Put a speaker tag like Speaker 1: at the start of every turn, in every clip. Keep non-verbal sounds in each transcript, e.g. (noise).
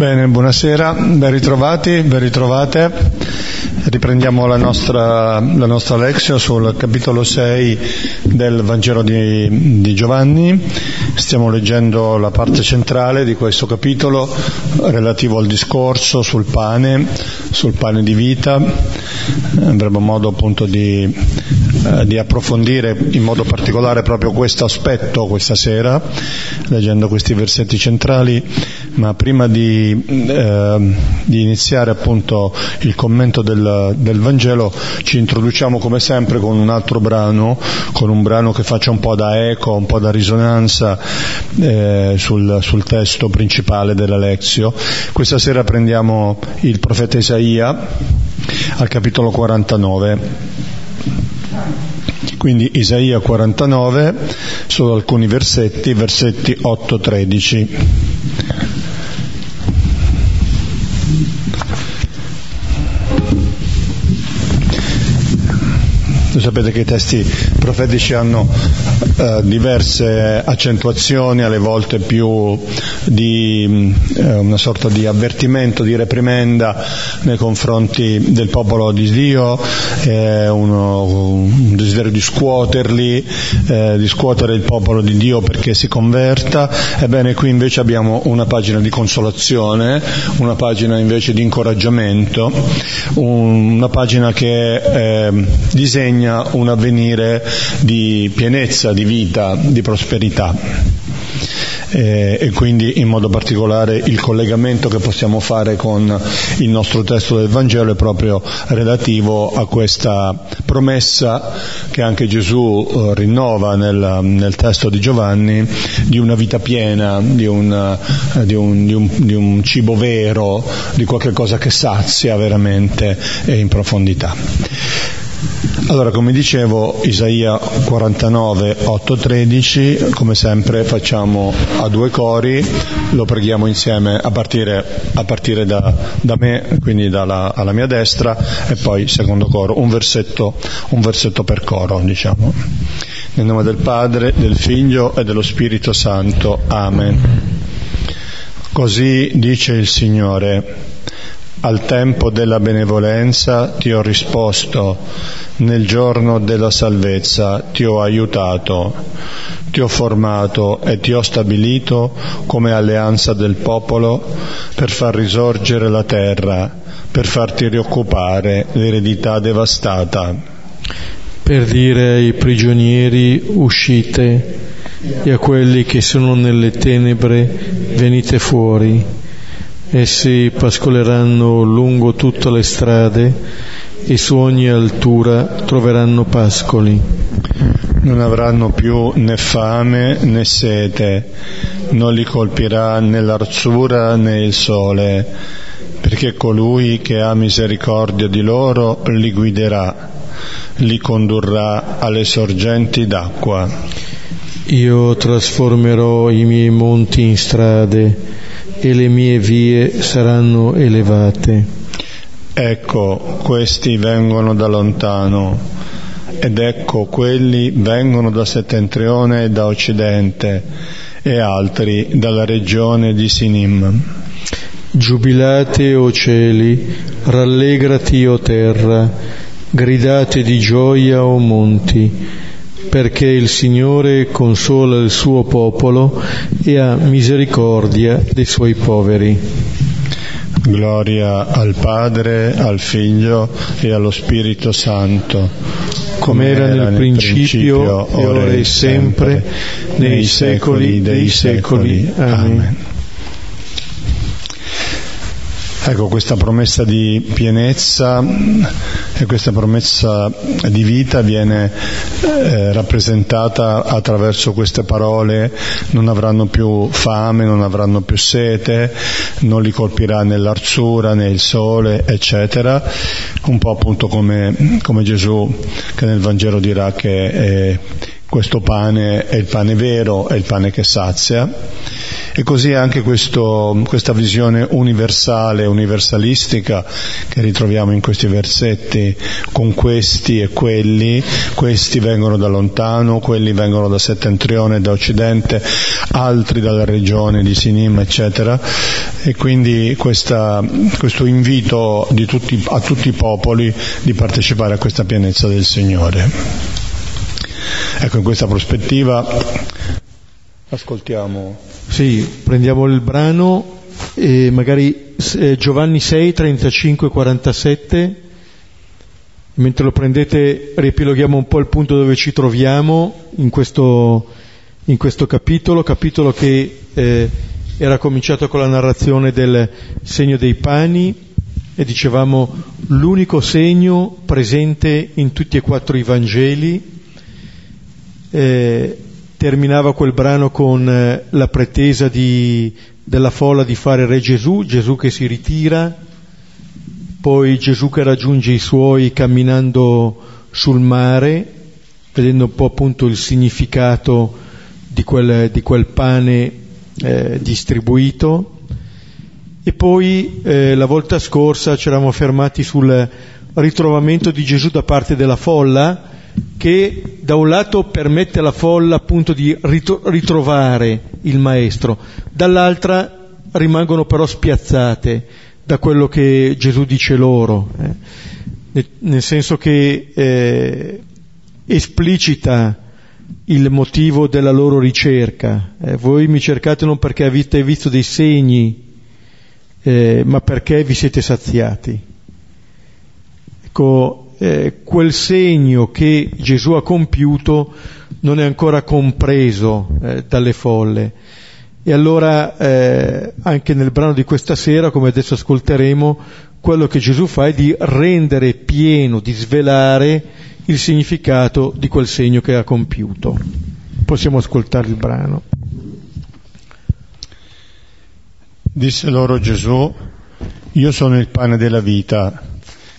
Speaker 1: Bene, buonasera, ben ritrovati, ben ritrovate. Riprendiamo la nostra, la nostra lezione sul capitolo 6 del Vangelo di, di, Giovanni. Stiamo leggendo la parte centrale di questo capitolo relativo al discorso sul pane, sul pane di vita. Avremo modo appunto di, eh, di approfondire in modo particolare proprio questo aspetto questa sera, leggendo questi versetti centrali, ma prima di eh, di iniziare appunto il commento del, del, Vangelo ci introduciamo come sempre con un altro brano, con un brano che faccia un po' da eco, un po' da risonanza eh, sul, sul, testo principale della Lezio. Questa sera prendiamo il profeta Isaia al capitolo 49. Quindi Isaia 49, solo alcuni versetti, versetti 8-13. Voi sapete che i testi profetici hanno eh, diverse accentuazioni, alle volte più di eh, una sorta di avvertimento, di reprimenda nei confronti del popolo di Dio, eh, uno, un desiderio di scuoterli, eh, di scuotere il popolo di Dio perché si converta. Ebbene, qui invece abbiamo una pagina di consolazione, una pagina invece di incoraggiamento, un, una pagina che eh, disegna segna un avvenire di pienezza, di vita, di prosperità. Eh, e quindi in modo particolare il collegamento che possiamo fare con il nostro testo del Vangelo è proprio relativo a questa promessa che anche Gesù eh, rinnova nel, nel, testo di Giovanni di una vita piena, di un, di, un, di, un, di un cibo vero, di qualche cosa che sazia veramente e in profondità. Allora, come dicevo, Isaia 49, 8, 13, come sempre facciamo a due cori, lo preghiamo insieme a partire, a partire da, da, me, quindi dalla, alla mia destra, e poi secondo coro, un versetto, un versetto per coro, diciamo. Nel nome del Padre, del Figlio e dello Spirito Santo. Amen. Così dice il Signore. Al tempo della benevolenza ti ho risposto, nel giorno della salvezza ti ho aiutato, ti ho formato e ti ho stabilito come alleanza del popolo per far risorgere la terra, per farti rioccupare l'eredità devastata.
Speaker 2: Per dire ai prigionieri uscite e a quelli che sono nelle tenebre venite fuori Essi pascoleranno lungo tutte le strade e su ogni altura troveranno pascoli.
Speaker 1: Non avranno più né fame né sete, non li colpirà né l'arzura né il sole, perché colui che ha misericordia di loro li guiderà, li condurrà alle sorgenti d'acqua.
Speaker 2: Io trasformerò i miei monti in strade e le mie vie saranno elevate.
Speaker 1: Ecco, questi vengono da lontano ed ecco quelli vengono da settentrione e da occidente e altri dalla regione di Sinim.
Speaker 2: Giubilate, o cieli, rallegrati, o terra, gridate di gioia, o monti perché il Signore consola il suo popolo e ha misericordia dei suoi poveri.
Speaker 1: Gloria al Padre, al Figlio e allo Spirito Santo,
Speaker 2: come era nel, principio, principio, ora e sempre, nei secoli dei secoli. Amen.
Speaker 1: Ecco, questa promessa di pienezza e questa promessa di vita viene eh, rappresentata attraverso queste parole, non avranno più fame, non avranno più sete, non li colpirà né l'arzura né il sole, eccetera, un po' appunto come, come Gesù che nel Vangelo dirà che eh, questo pane è il pane vero, è il pane che sazia E così anche questo, questa visione universale, universalistica che ritroviamo in questi versetti, con questi e quelli, questi vengono da lontano, quelli vengono da settentrione da occidente, altri dalla regione di Sinim, eccetera. E quindi questa, questo invito tutti, a tutti i popoli di partecipare a questa pienezza del Signore. Ecco, in questa prospettiva ascoltiamo.
Speaker 2: Sì, prendiamo il brano e magari eh, Giovanni 6, 35, 47. Mentre lo prendete riepiloghiamo un po' il punto dove ci troviamo in questo, in questo capitolo, capitolo che eh, era cominciato con la narrazione del segno dei pani e dicevamo l'unico segno presente in tutti e quattro i Vangeli. Eh, terminava quel brano con eh, la pretesa di, della folla di fare Re Gesù, Gesù che si ritira, poi Gesù che raggiunge i suoi camminando sul mare, vedendo un po' appunto il significato di quel, di quel pane eh, distribuito, e poi eh, la volta scorsa ci eravamo fermati sul ritrovamento di Gesù da parte della folla che da un lato permette alla folla appunto di ritrovare il maestro, dall'altra rimangono però spiazzate da quello che Gesù dice loro, eh? nel senso che eh, esplicita il motivo della loro ricerca. Eh, voi mi cercate non perché avete visto dei segni eh, ma perché vi siete saziati. Ecco, eh, quel segno che Gesù ha compiuto non è ancora compreso eh, dalle folle. E allora eh, anche nel brano di questa sera, come adesso ascolteremo, quello che Gesù fa è di rendere pieno, di svelare il significato di quel segno che ha compiuto. Possiamo ascoltare il brano.
Speaker 1: Disse loro Gesù, io sono il pane della vita,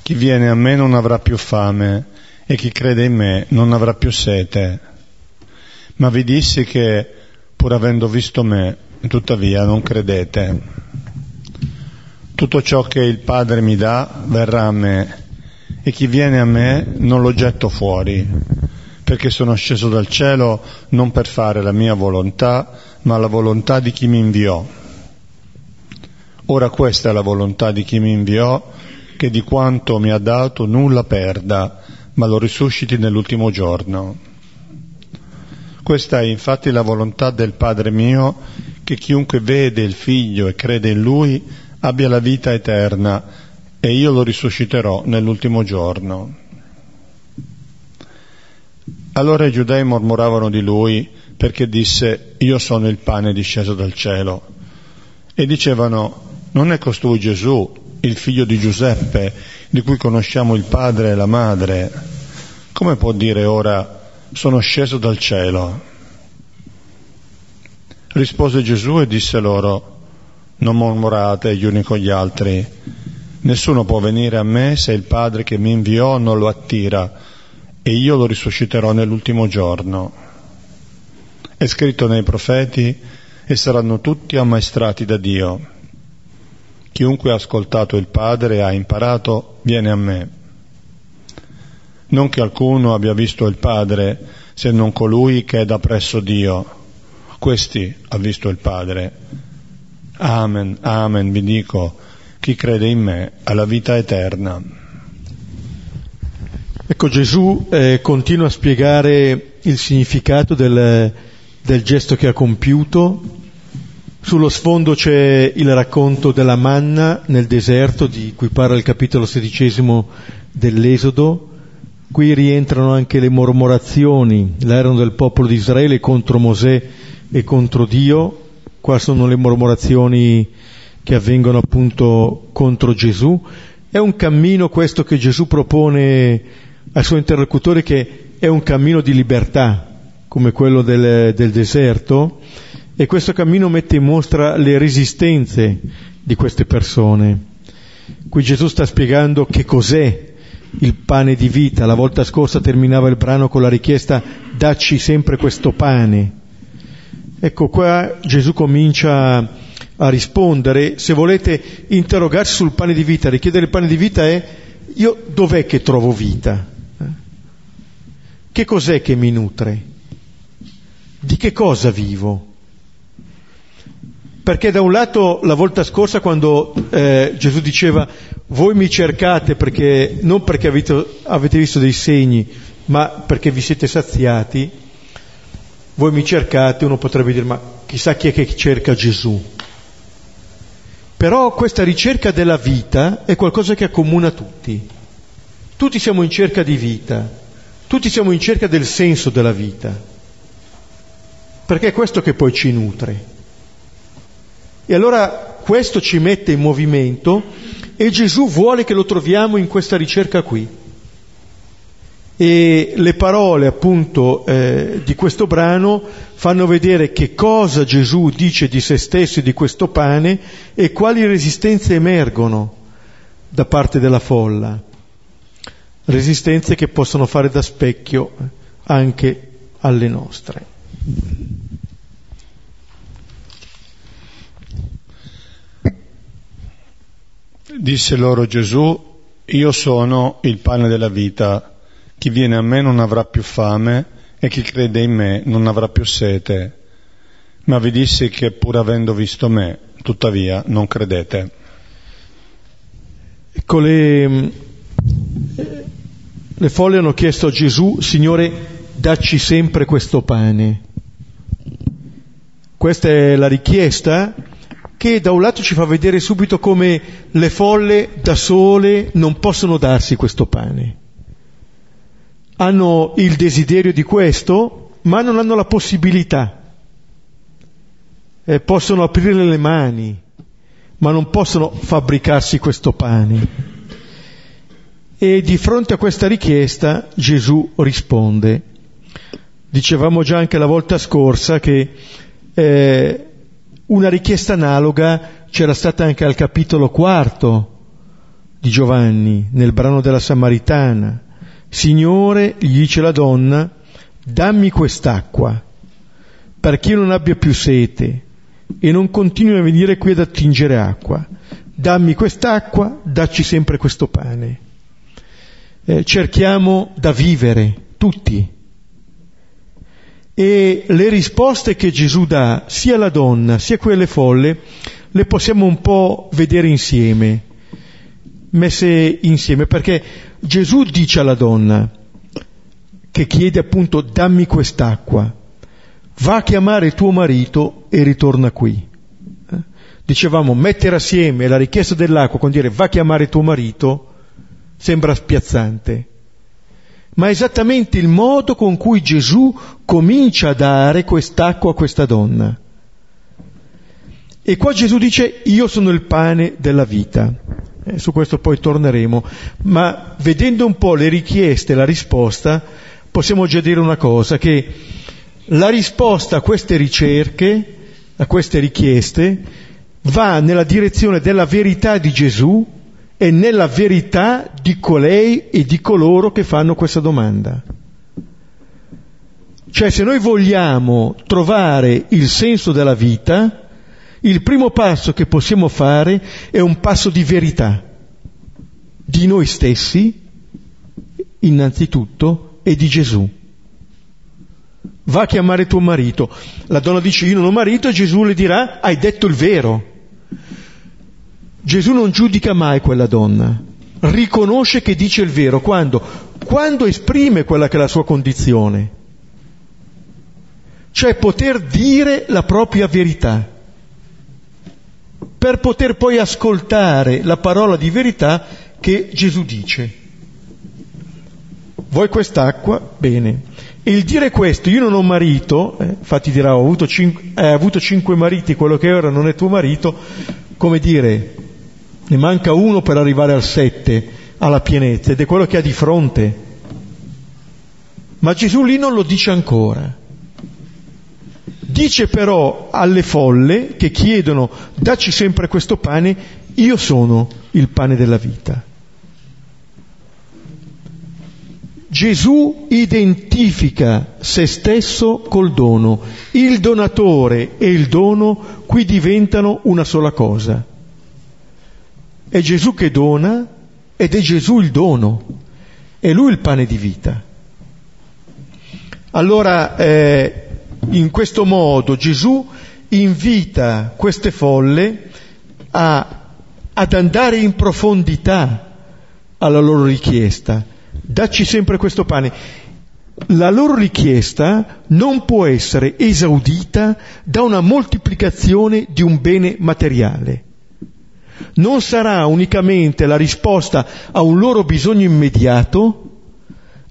Speaker 1: chi viene a me non avrà più fame e chi crede in me non avrà più sete. Ma vi dissi che, pur avendo visto me, tuttavia non credete. Tutto ciò che il Padre mi dà verrà a me e chi viene a me non lo getto fuori, perché sono sceso dal cielo non per fare la mia volontà, ma la volontà di chi mi inviò. Ora questa è la volontà di chi mi inviò, che di quanto mi ha dato nulla perda, ma lo risusciti nell'ultimo giorno. Questa è infatti la volontà del Padre mio, che chiunque vede il Figlio e crede in Lui abbia la vita eterna, e io lo risusciterò nell'ultimo giorno. Allora i giudei mormoravano di lui perché disse io sono il pane disceso dal cielo e dicevano non è costui Gesù, il figlio di Giuseppe, di cui conosciamo il padre e la madre? Come può dire ora sono sceso dal cielo? Rispose Gesù e disse loro, non mormorate gli uni con gli altri, nessuno può venire a me se il Padre che mi inviò non lo attira e io lo risusciterò nell'ultimo giorno. È scritto nei profeti e saranno tutti ammaestrati da Dio. Chiunque ha ascoltato il Padre e ha imparato viene a me. Non che alcuno abbia visto il Padre se non colui che è da presso Dio. Questi ha visto il Padre. Amen, amen, vi dico, chi crede in me ha la vita eterna.
Speaker 2: Ecco, Gesù eh, continua a spiegare il significato del, del gesto che ha compiuto sullo sfondo c'è il racconto della manna nel deserto di cui parla il capitolo sedicesimo dell'Esodo. Qui rientrano anche le mormorazioni, l'erano del popolo di Israele contro Mosè e contro Dio. Qua sono le mormorazioni che avvengono appunto contro Gesù. È un cammino questo che Gesù propone al suo interlocutore che è un cammino di libertà, come quello del, del deserto, e questo cammino mette in mostra le resistenze di queste persone. Qui Gesù sta spiegando che cos'è il pane di vita. La volta scorsa terminava il brano con la richiesta dacci sempre questo pane. Ecco, qua Gesù comincia a rispondere, se volete interrogarsi sul pane di vita, richiedere il pane di vita è io dov'è che trovo vita? Che cos'è che mi nutre? Di che cosa vivo? Perché da un lato la volta scorsa quando eh, Gesù diceva voi mi cercate perché, non perché avete, avete visto dei segni, ma perché vi siete saziati, voi mi cercate, uno potrebbe dire ma chissà chi è che cerca Gesù. Però questa ricerca della vita è qualcosa che accomuna tutti. Tutti siamo in cerca di vita. Tutti siamo in cerca del senso della vita, perché è questo che poi ci nutre. E allora questo ci mette in movimento e Gesù vuole che lo troviamo in questa ricerca qui. E le parole appunto eh, di questo brano fanno vedere che cosa Gesù dice di se stesso e di questo pane e quali resistenze emergono da parte della folla resistenze che possono fare da specchio anche alle nostre.
Speaker 1: Disse loro Gesù, io sono il pane della vita, chi viene a me non avrà più fame e chi crede in me non avrà più sete. Ma vi dissi che pur avendo visto me, tuttavia non credete.
Speaker 2: Ecco le, le folle hanno chiesto a Gesù, Signore, dacci sempre questo pane. Questa è la richiesta che da un lato ci fa vedere subito come le folle da sole non possono darsi questo pane. Hanno il desiderio di questo, ma non hanno la possibilità. Eh, possono aprire le mani, ma non possono fabbricarsi questo pane. E di fronte a questa richiesta Gesù risponde. Dicevamo già anche la volta scorsa che eh, una richiesta analoga c'era stata anche al capitolo quarto di Giovanni, nel brano della Samaritana. Signore, gli dice la donna, dammi quest'acqua, perché io non abbia più sete e non continui a venire qui ad attingere acqua. Dammi quest'acqua, dacci sempre questo pane eh, cerchiamo da vivere, tutti. E le risposte che Gesù dà, sia alla donna sia a quelle folle, le possiamo un po' vedere insieme, messe insieme, perché Gesù dice alla donna, che chiede appunto dammi quest'acqua, va a chiamare tuo marito e ritorna qui. Eh? Dicevamo mettere assieme la richiesta dell'acqua con dire va a chiamare tuo marito, sembra spiazzante, ma esattamente il modo con cui Gesù comincia a dare quest'acqua a questa donna. E qua Gesù dice io sono il pane della vita. Eh, su questo poi torneremo, ma vedendo un po' le richieste e la risposta, possiamo già dire una cosa, che la risposta a queste ricerche, a queste richieste, va nella direzione della verità di Gesù e nella verità di colei e di coloro che fanno questa domanda. Cioè se noi vogliamo trovare il senso della vita, il primo passo che possiamo fare è un passo di verità, di noi stessi, innanzitutto, e di Gesù. Va a chiamare tuo marito. La donna dice io non ho marito e Gesù le dirà hai detto il vero. Gesù non giudica mai quella donna, riconosce che dice il vero quando? Quando esprime quella che è la sua condizione, cioè poter dire la propria verità, per poter poi ascoltare la parola di verità che Gesù dice. Vuoi quest'acqua? Bene. E il dire questo, io non ho marito, eh, infatti dirà, ho avuto, cinque, hai avuto cinque mariti, quello che ora non è tuo marito, come dire, ne manca uno per arrivare al sette, alla pienezza, ed è quello che ha di fronte. Ma Gesù lì non lo dice ancora. Dice però alle folle che chiedono dacci sempre questo pane, io sono il pane della vita. Gesù identifica se stesso col dono. Il donatore e il dono qui diventano una sola cosa. È Gesù che dona ed è Gesù il dono. È lui il pane di vita. Allora, eh, in questo modo Gesù invita queste folle a, ad andare in profondità alla loro richiesta dacci sempre questo pane. La loro richiesta non può essere esaudita da una moltiplicazione di un bene materiale. Non sarà unicamente la risposta a un loro bisogno immediato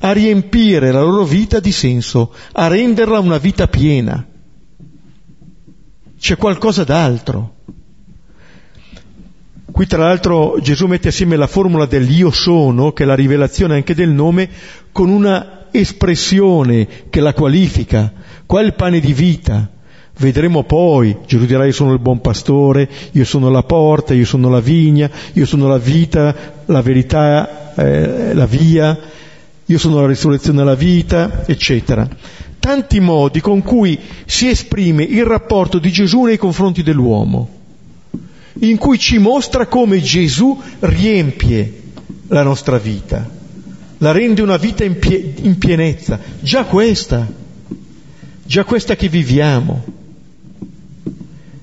Speaker 2: a riempire la loro vita di senso, a renderla una vita piena. C'è qualcosa d'altro. Qui tra l'altro Gesù mette assieme la formula dell'io sono, che è la rivelazione anche del nome, con una espressione che la qualifica. Qua è il pane di vita. Vedremo poi, Gesù dirà io sono il buon pastore, io sono la porta, io sono la vigna, io sono la vita, la verità, eh, la via, io sono la risurrezione e la vita, eccetera. Tanti modi con cui si esprime il rapporto di Gesù nei confronti dell'uomo in cui ci mostra come Gesù riempie la nostra vita, la rende una vita in, pie- in pienezza, già questa, già questa che viviamo.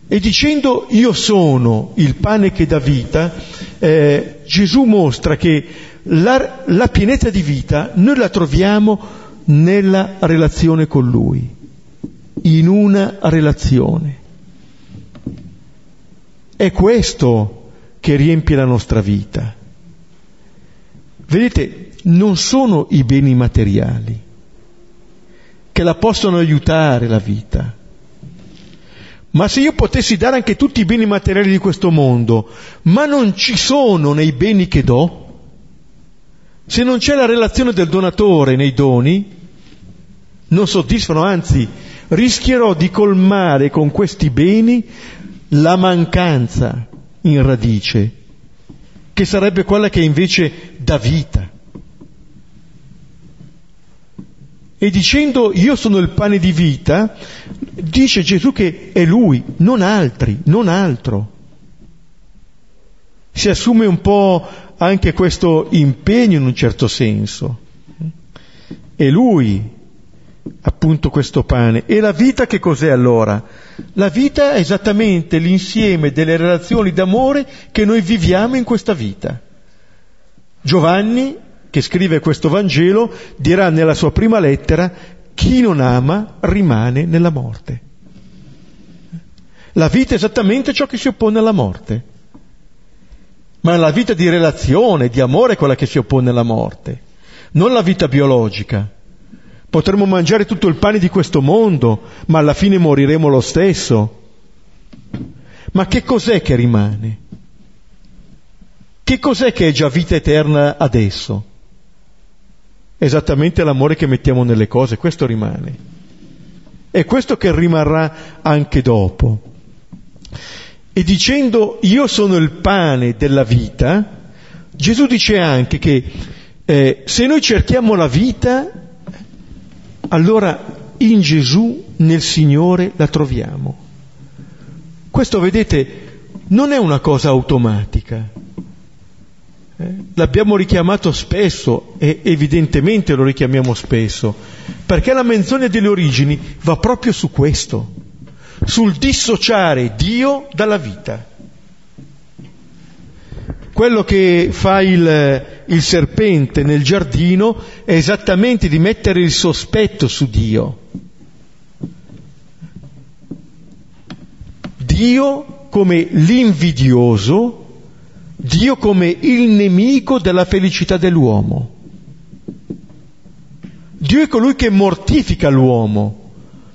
Speaker 2: E dicendo io sono il pane che dà vita, eh, Gesù mostra che la, la pienezza di vita noi la troviamo nella relazione con Lui, in una relazione. È questo che riempie la nostra vita. Vedete, non sono i beni materiali che la possono aiutare la vita. Ma se io potessi dare anche tutti i beni materiali di questo mondo, ma non ci sono nei beni che do, se non c'è la relazione del donatore nei doni, non soddisfano, anzi rischierò di colmare con questi beni la mancanza in radice, che sarebbe quella che invece dà vita. E dicendo io sono il pane di vita, dice Gesù che è lui, non altri, non altro. Si assume un po' anche questo impegno in un certo senso. È lui appunto questo pane. E la vita che cos'è allora? La vita è esattamente l'insieme delle relazioni d'amore che noi viviamo in questa vita. Giovanni, che scrive questo Vangelo, dirà nella sua prima lettera, chi non ama rimane nella morte. La vita è esattamente ciò che si oppone alla morte. Ma la vita di relazione, di amore è quella che si oppone alla morte, non la vita biologica. Potremmo mangiare tutto il pane di questo mondo, ma alla fine moriremo lo stesso. Ma che cos'è che rimane? Che cos'è che è già vita eterna adesso? Esattamente l'amore che mettiamo nelle cose, questo rimane. È questo che rimarrà anche dopo. E dicendo io sono il pane della vita, Gesù dice anche che eh, se noi cerchiamo la vita, allora in Gesù, nel Signore, la troviamo. Questo, vedete, non è una cosa automatica. L'abbiamo richiamato spesso e evidentemente lo richiamiamo spesso, perché la menzione delle origini va proprio su questo, sul dissociare Dio dalla vita. Quello che fa il, il serpente nel giardino è esattamente di mettere il sospetto su Dio. Dio come l'invidioso, Dio come il nemico della felicità dell'uomo. Dio è colui che mortifica l'uomo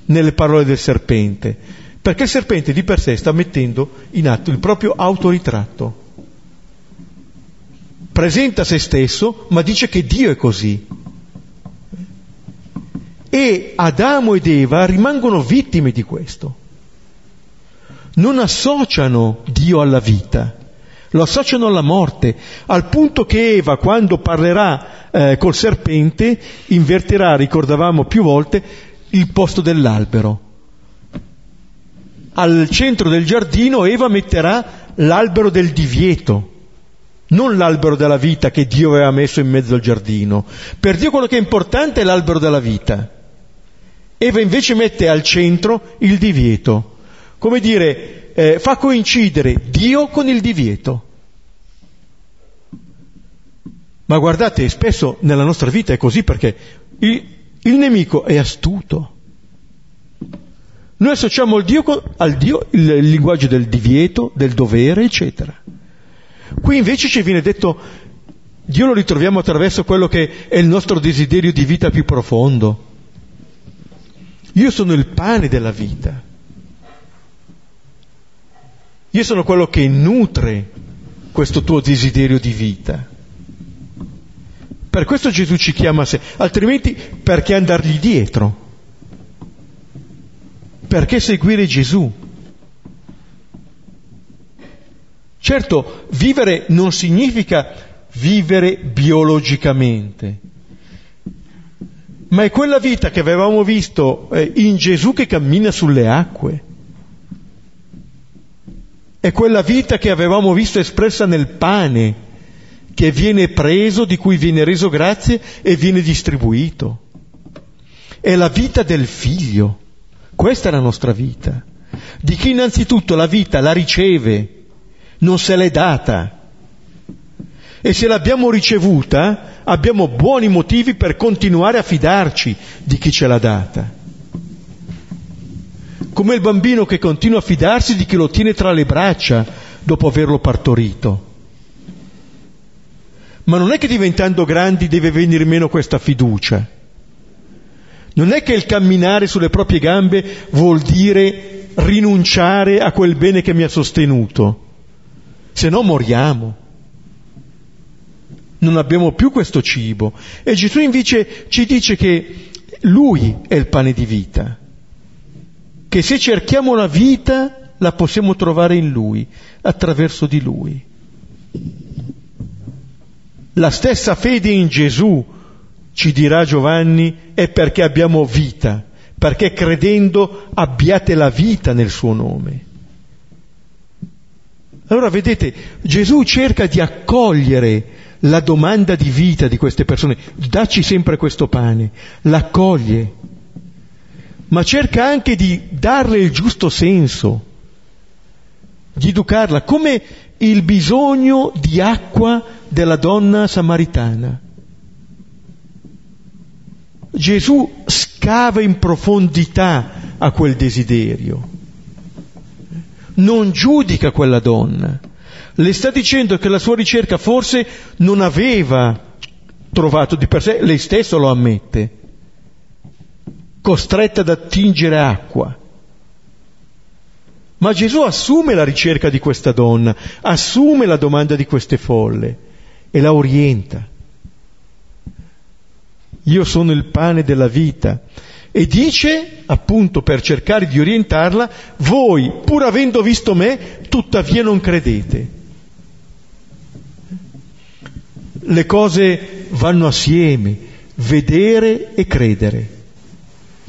Speaker 2: nelle parole del serpente, perché il serpente di per sé sta mettendo in atto il proprio autoritratto presenta se stesso, ma dice che Dio è così. E Adamo ed Eva rimangono vittime di questo. Non associano Dio alla vita, lo associano alla morte, al punto che Eva, quando parlerà eh, col serpente invertirà, ricordavamo più volte, il posto dell'albero. Al centro del giardino Eva metterà l'albero del divieto, non l'albero della vita che Dio aveva messo in mezzo al giardino. Per Dio quello che è importante è l'albero della vita. Eva invece mette al centro il divieto, come dire, eh, fa coincidere Dio con il divieto. Ma guardate, spesso nella nostra vita è così perché il, il nemico è astuto. Noi associamo al Dio, al Dio il, il linguaggio del divieto, del dovere, eccetera. Qui invece ci viene detto, Dio lo ritroviamo attraverso quello che è il nostro desiderio di vita più profondo. Io sono il pane della vita. Io sono quello che nutre questo tuo desiderio di vita. Per questo Gesù ci chiama a sé, altrimenti perché andargli dietro? Perché seguire Gesù? Certo, vivere non significa vivere biologicamente, ma è quella vita che avevamo visto eh, in Gesù che cammina sulle acque. È quella vita che avevamo visto espressa nel pane, che viene preso, di cui viene reso grazie e viene distribuito. È la vita del figlio. Questa è la nostra vita. Di chi innanzitutto la vita la riceve non se l'è data. E se l'abbiamo ricevuta, abbiamo buoni motivi per continuare a fidarci di chi ce l'ha data. Come il bambino che continua a fidarsi di chi lo tiene tra le braccia dopo averlo partorito. Ma non è che diventando grandi deve venire meno questa fiducia. Non è che il camminare sulle proprie gambe vuol dire rinunciare a quel bene che mi ha sostenuto se no moriamo. Non abbiamo più questo cibo. E Gesù invece ci dice che Lui è il pane di vita, che se cerchiamo la vita la possiamo trovare in Lui, attraverso di Lui. La stessa fede in Gesù, ci dirà Giovanni, è perché abbiamo vita, perché credendo abbiate la vita nel suo nome. Allora vedete, Gesù cerca di accogliere la domanda di vita di queste persone, dacci sempre questo pane, l'accoglie, ma cerca anche di darle il giusto senso, di educarla, come il bisogno di acqua della donna samaritana. Gesù scava in profondità a quel desiderio. Non giudica quella donna, le sta dicendo che la sua ricerca forse non aveva trovato di per sé, lei stessa lo ammette, costretta ad attingere acqua. Ma Gesù assume la ricerca di questa donna, assume la domanda di queste folle e la orienta. Io sono il pane della vita e dice, appunto per cercare di orientarla, voi, pur avendo visto me, tuttavia non credete. Le cose vanno assieme, vedere e credere.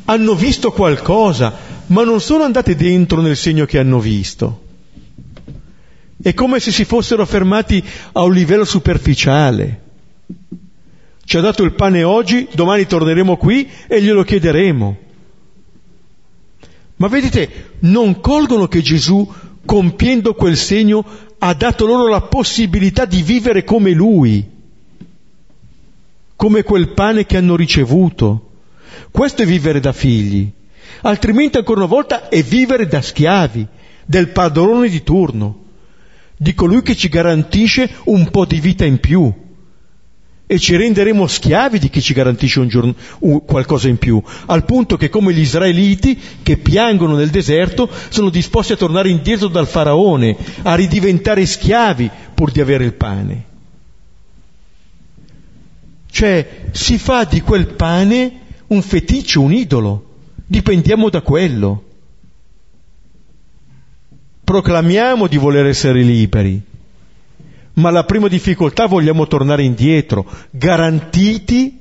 Speaker 2: Hanno visto qualcosa, ma non sono andate dentro nel segno che hanno visto. È come se si fossero fermati a un livello superficiale. Ci ha dato il pane oggi, domani torneremo qui e glielo chiederemo. Ma vedete, non colgono che Gesù, compiendo quel segno, ha dato loro la possibilità di vivere come Lui, come quel pane che hanno ricevuto. Questo è vivere da figli. Altrimenti, ancora una volta, è vivere da schiavi, del padrone di turno, di colui che ci garantisce un po' di vita in più e ci renderemo schiavi di chi ci garantisce un giorno, un, qualcosa in più, al punto che come gli israeliti che piangono nel deserto sono disposti a tornare indietro dal faraone, a ridiventare schiavi pur di avere il pane. Cioè si fa di quel pane un feticcio, un idolo, dipendiamo da quello. Proclamiamo di voler essere liberi, ma la prima difficoltà vogliamo tornare indietro, garantiti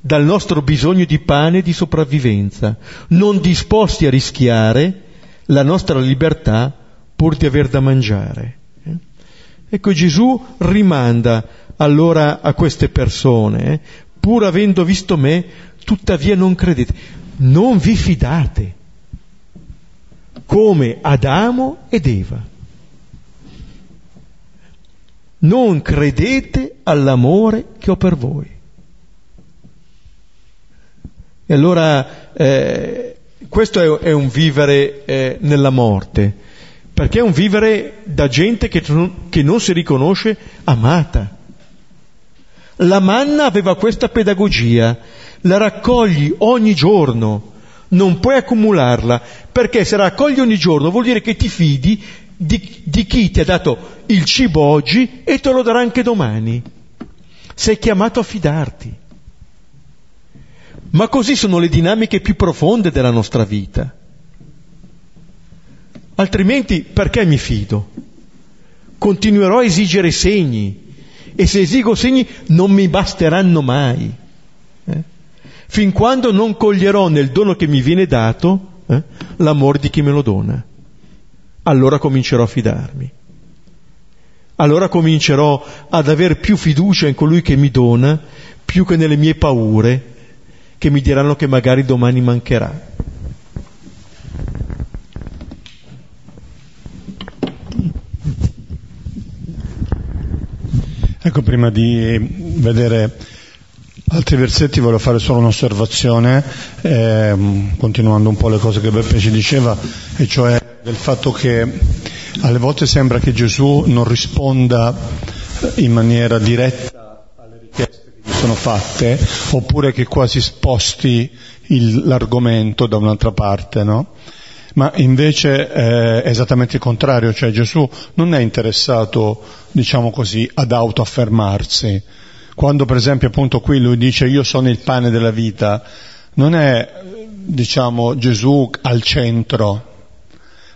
Speaker 2: dal nostro bisogno di pane e di sopravvivenza, non disposti a rischiare la nostra libertà pur di aver da mangiare. Eh? Ecco Gesù rimanda allora a queste persone, eh, pur avendo visto me, tuttavia non credete, non vi fidate, come Adamo ed Eva. Non credete all'amore che ho per voi. E allora eh, questo è, è, un vivere eh, nella morte, perché è un vivere da gente che, che non si riconosce amata. La manna aveva questa pedagogia, la raccogli ogni giorno, non puoi accumularla, perché se la raccogli ogni giorno vuol dire che ti fidi di, di chi ti ha dato il cibo oggi e te lo darà anche domani. Sei chiamato a fidarti. Ma così sono le dinamiche più profonde della nostra vita. Altrimenti perché mi fido? Continuerò a esigere segni e se esigo segni non mi basteranno mai. Eh? Fin quando non coglierò nel dono che mi viene dato eh, l'amore di chi me lo dona. Allora comincerò a fidarmi. Allora comincerò ad aver più fiducia in colui che mi dona, più che nelle mie paure, che mi diranno che magari domani mancherà.
Speaker 1: Ecco, prima di vedere altri versetti voglio fare solo un'osservazione, eh, continuando un po' le cose che Beppe ci diceva, e cioè del fatto che alle volte sembra che Gesù non risponda in maniera diretta alle richieste che gli sono fatte, oppure che quasi sposti il, l'argomento da un'altra parte, no? Ma invece è esattamente il contrario, cioè Gesù non è interessato, diciamo così, ad autoaffermarsi. Quando per esempio appunto qui lui dice io sono il pane della vita, non è, diciamo, Gesù al centro,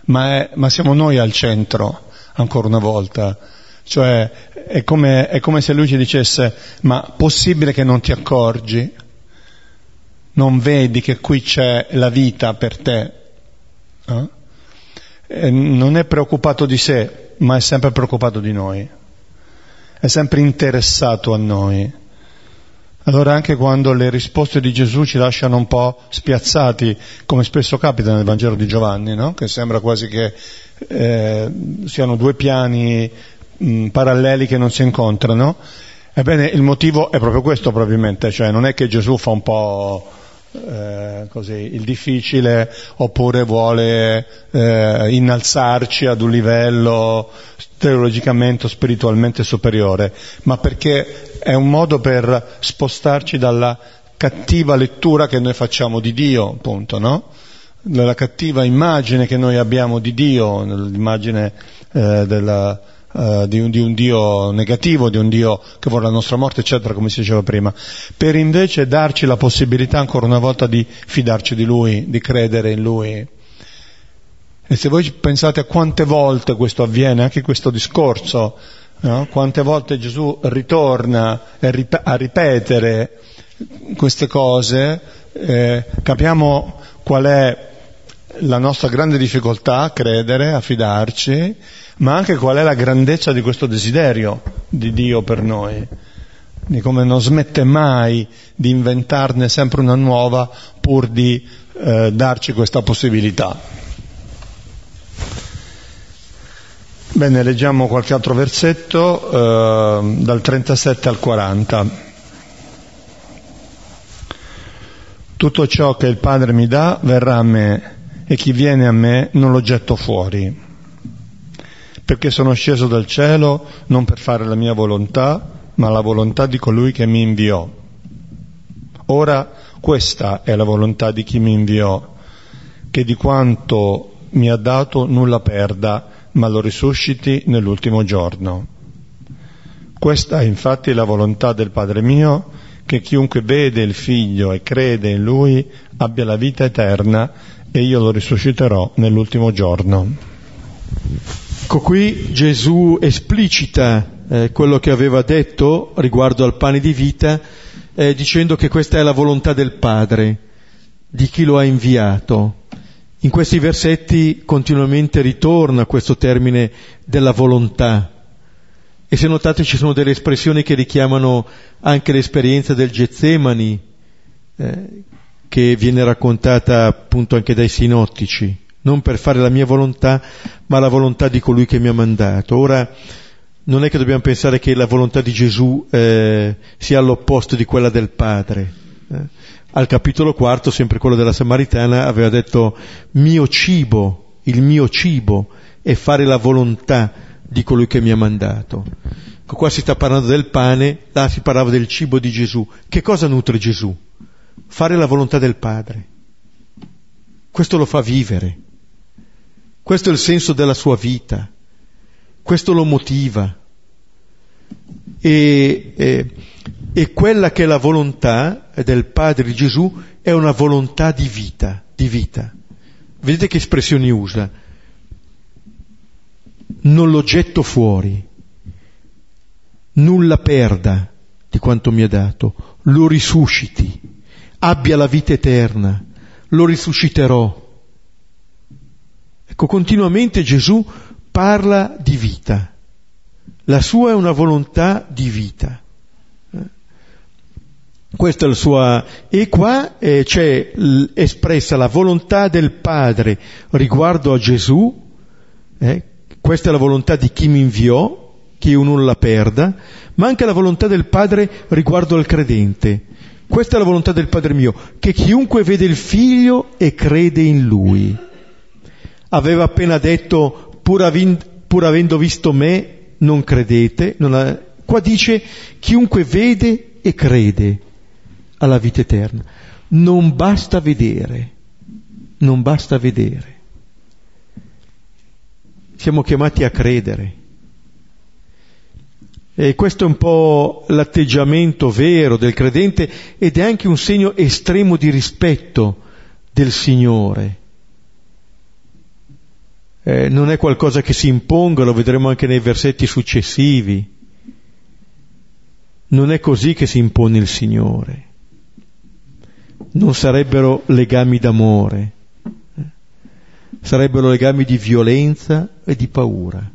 Speaker 1: ma, è, ma siamo noi al centro, ancora una volta. Cioè è come, è come se lui ci dicesse ma possibile che non ti accorgi? Non vedi che qui c'è la vita per te? Eh? non è preoccupato di sé, ma è sempre preoccupato di noi, è sempre interessato a noi. Allora anche quando le risposte di Gesù ci lasciano un po' spiazzati, come spesso capita nel Vangelo di Giovanni, no? che sembra quasi che eh, siano due piani mh, paralleli che non si incontrano, ebbene il motivo è proprio questo probabilmente, cioè non è che Gesù fa un po' eh, così, il difficile oppure vuole eh, innalzarci ad un livello teologicamente o spiritualmente superiore, ma perché è un modo per spostarci dalla cattiva lettura che noi facciamo di Dio, appunto, no? Dalla cattiva immagine che noi abbiamo di Dio, l'immagine eh, della, uh, di, un, di, un, Dio negativo, di un Dio che vuole la nostra morte, eccetera, come si diceva prima, per invece darci la possibilità ancora una volta di fidarci di Lui, di credere in Lui. E se voi pensate a quante volte questo avviene, anche questo discorso, no? quante volte Gesù ritorna a ripetere queste cose, eh, capiamo qual è la nostra grande difficoltà a credere, a fidarci, ma anche qual è la grandezza di questo desiderio di Dio per noi, di come non smette mai di inventarne sempre una nuova pur di eh, darci questa possibilità. Bene, leggiamo qualche altro versetto eh, dal 37 al 40. Tutto ciò che il Padre mi dà verrà a me e chi viene a me non lo getto fuori perché sono sceso dal cielo non per fare la mia volontà, ma la volontà di colui che mi inviò. Ora questa è la volontà di chi mi inviò, che di quanto mi ha dato nulla perda, ma lo risusciti nell'ultimo giorno. Questa è infatti la volontà del Padre mio, che chiunque vede il Figlio e crede in Lui abbia la vita eterna e io lo risusciterò nell'ultimo giorno.
Speaker 2: Ecco qui Gesù esplicita eh, quello che aveva detto riguardo al pane di vita, eh, dicendo che questa è la volontà del Padre, di chi lo ha inviato. In questi versetti continuamente ritorna questo termine della volontà. E se notate ci sono delle espressioni che richiamano anche l'esperienza del Getsemani, eh, che viene raccontata appunto anche dai sinottici, non per fare la mia volontà, ma la volontà di colui che mi ha mandato. Ora, non è che dobbiamo pensare che la volontà di Gesù eh, sia all'opposto di quella del Padre. Eh. Al capitolo quarto, sempre quello della Samaritana, aveva detto mio cibo, il mio cibo è fare la volontà di colui che mi ha mandato. Qua si sta parlando del pane, là si parlava del cibo di Gesù. Che cosa nutre Gesù? Fare la volontà del Padre. Questo lo fa vivere. Questo è il senso della sua vita. Questo lo motiva. E, e, e quella che è la volontà del Padre di Gesù è una volontà di vita, di vita. Vedete che espressioni usa? Non lo getto fuori, nulla perda di quanto mi ha dato, lo risusciti, abbia la vita eterna, lo risusciterò. Ecco, continuamente Gesù parla di vita. La sua è una volontà di vita. Questa è la sua... E qua eh, c'è espressa la volontà del Padre riguardo a Gesù, eh, questa è la volontà di chi mi inviò, che io non la perda, ma anche la volontà del Padre riguardo al credente. Questa è la volontà del Padre mio, che chiunque vede il Figlio e crede in Lui. Aveva appena detto, pur, avin... pur avendo visto me, non credete. Non ha... Qua dice, chiunque vede e crede alla vita eterna. Non basta vedere, non basta vedere. Siamo chiamati a credere. E questo è un po' l'atteggiamento vero del credente ed è anche un segno estremo di rispetto del Signore. Eh, non è qualcosa che si imponga, lo vedremo anche nei versetti successivi. Non è così che si impone il Signore non sarebbero legami d'amore, eh. sarebbero legami di violenza e di paura.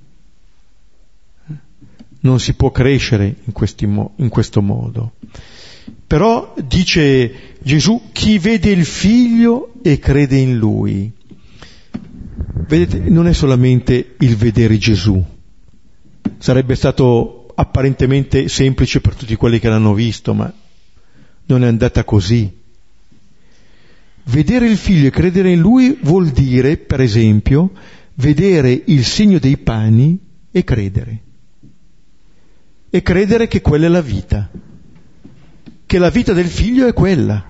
Speaker 2: Non si può crescere in, mo- in questo modo. Però dice Gesù, chi vede il figlio e crede in lui. Vedete, non è solamente il vedere Gesù. Sarebbe stato apparentemente semplice per tutti quelli che l'hanno visto, ma non è andata così. Vedere il figlio e credere in lui vuol dire, per esempio, vedere il segno dei pani e credere. E credere che quella è la vita, che la vita del figlio è quella.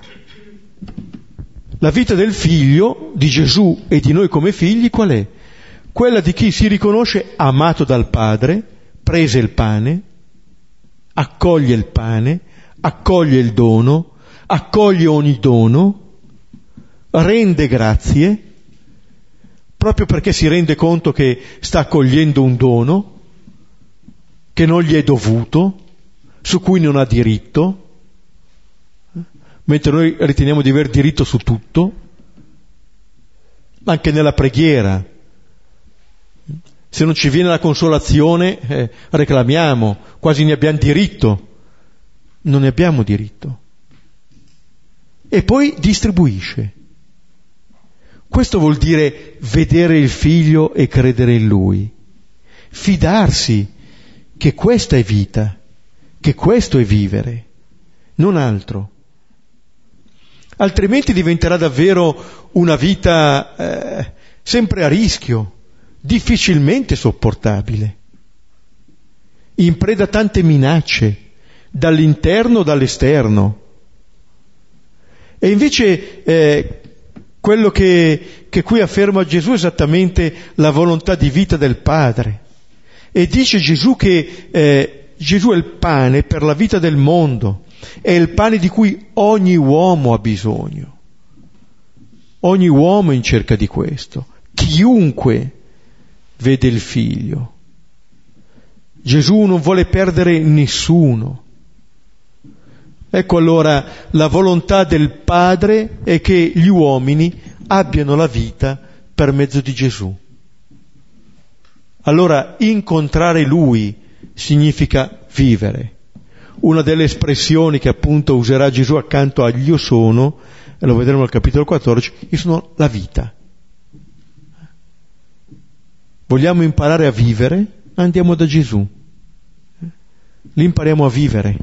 Speaker 2: La vita del figlio, di Gesù e di noi come figli, qual è? Quella di chi si riconosce amato dal Padre, prese il pane, accoglie il pane, accoglie il dono, accoglie ogni dono, rende grazie, proprio perché si rende conto che sta accogliendo un dono che non gli è dovuto, su cui non ha diritto, mentre noi riteniamo di aver diritto su tutto, anche nella preghiera. Se non ci viene la consolazione, eh, reclamiamo, quasi ne abbiamo diritto. Non ne abbiamo diritto. E poi distribuisce. Questo vuol dire vedere il figlio e credere in lui, fidarsi che questa è vita, che questo è vivere, non altro. Altrimenti diventerà davvero una vita eh, sempre a rischio, difficilmente sopportabile, in preda a tante minacce, dall'interno dall'esterno. E invece eh, quello che, che qui afferma Gesù è esattamente la volontà di vita del Padre. E dice Gesù che eh, Gesù è il pane per la vita del mondo, è il pane di cui ogni uomo ha bisogno. Ogni uomo è in cerca di questo. Chiunque vede il figlio. Gesù non vuole perdere nessuno. Ecco allora la volontà del Padre è che gli uomini abbiano la vita per mezzo di Gesù. Allora incontrare Lui significa vivere. Una delle espressioni che appunto userà Gesù accanto agli io sono, e lo vedremo al capitolo 14, io sono la vita. Vogliamo imparare a vivere? Andiamo da Gesù. Lì impariamo a vivere.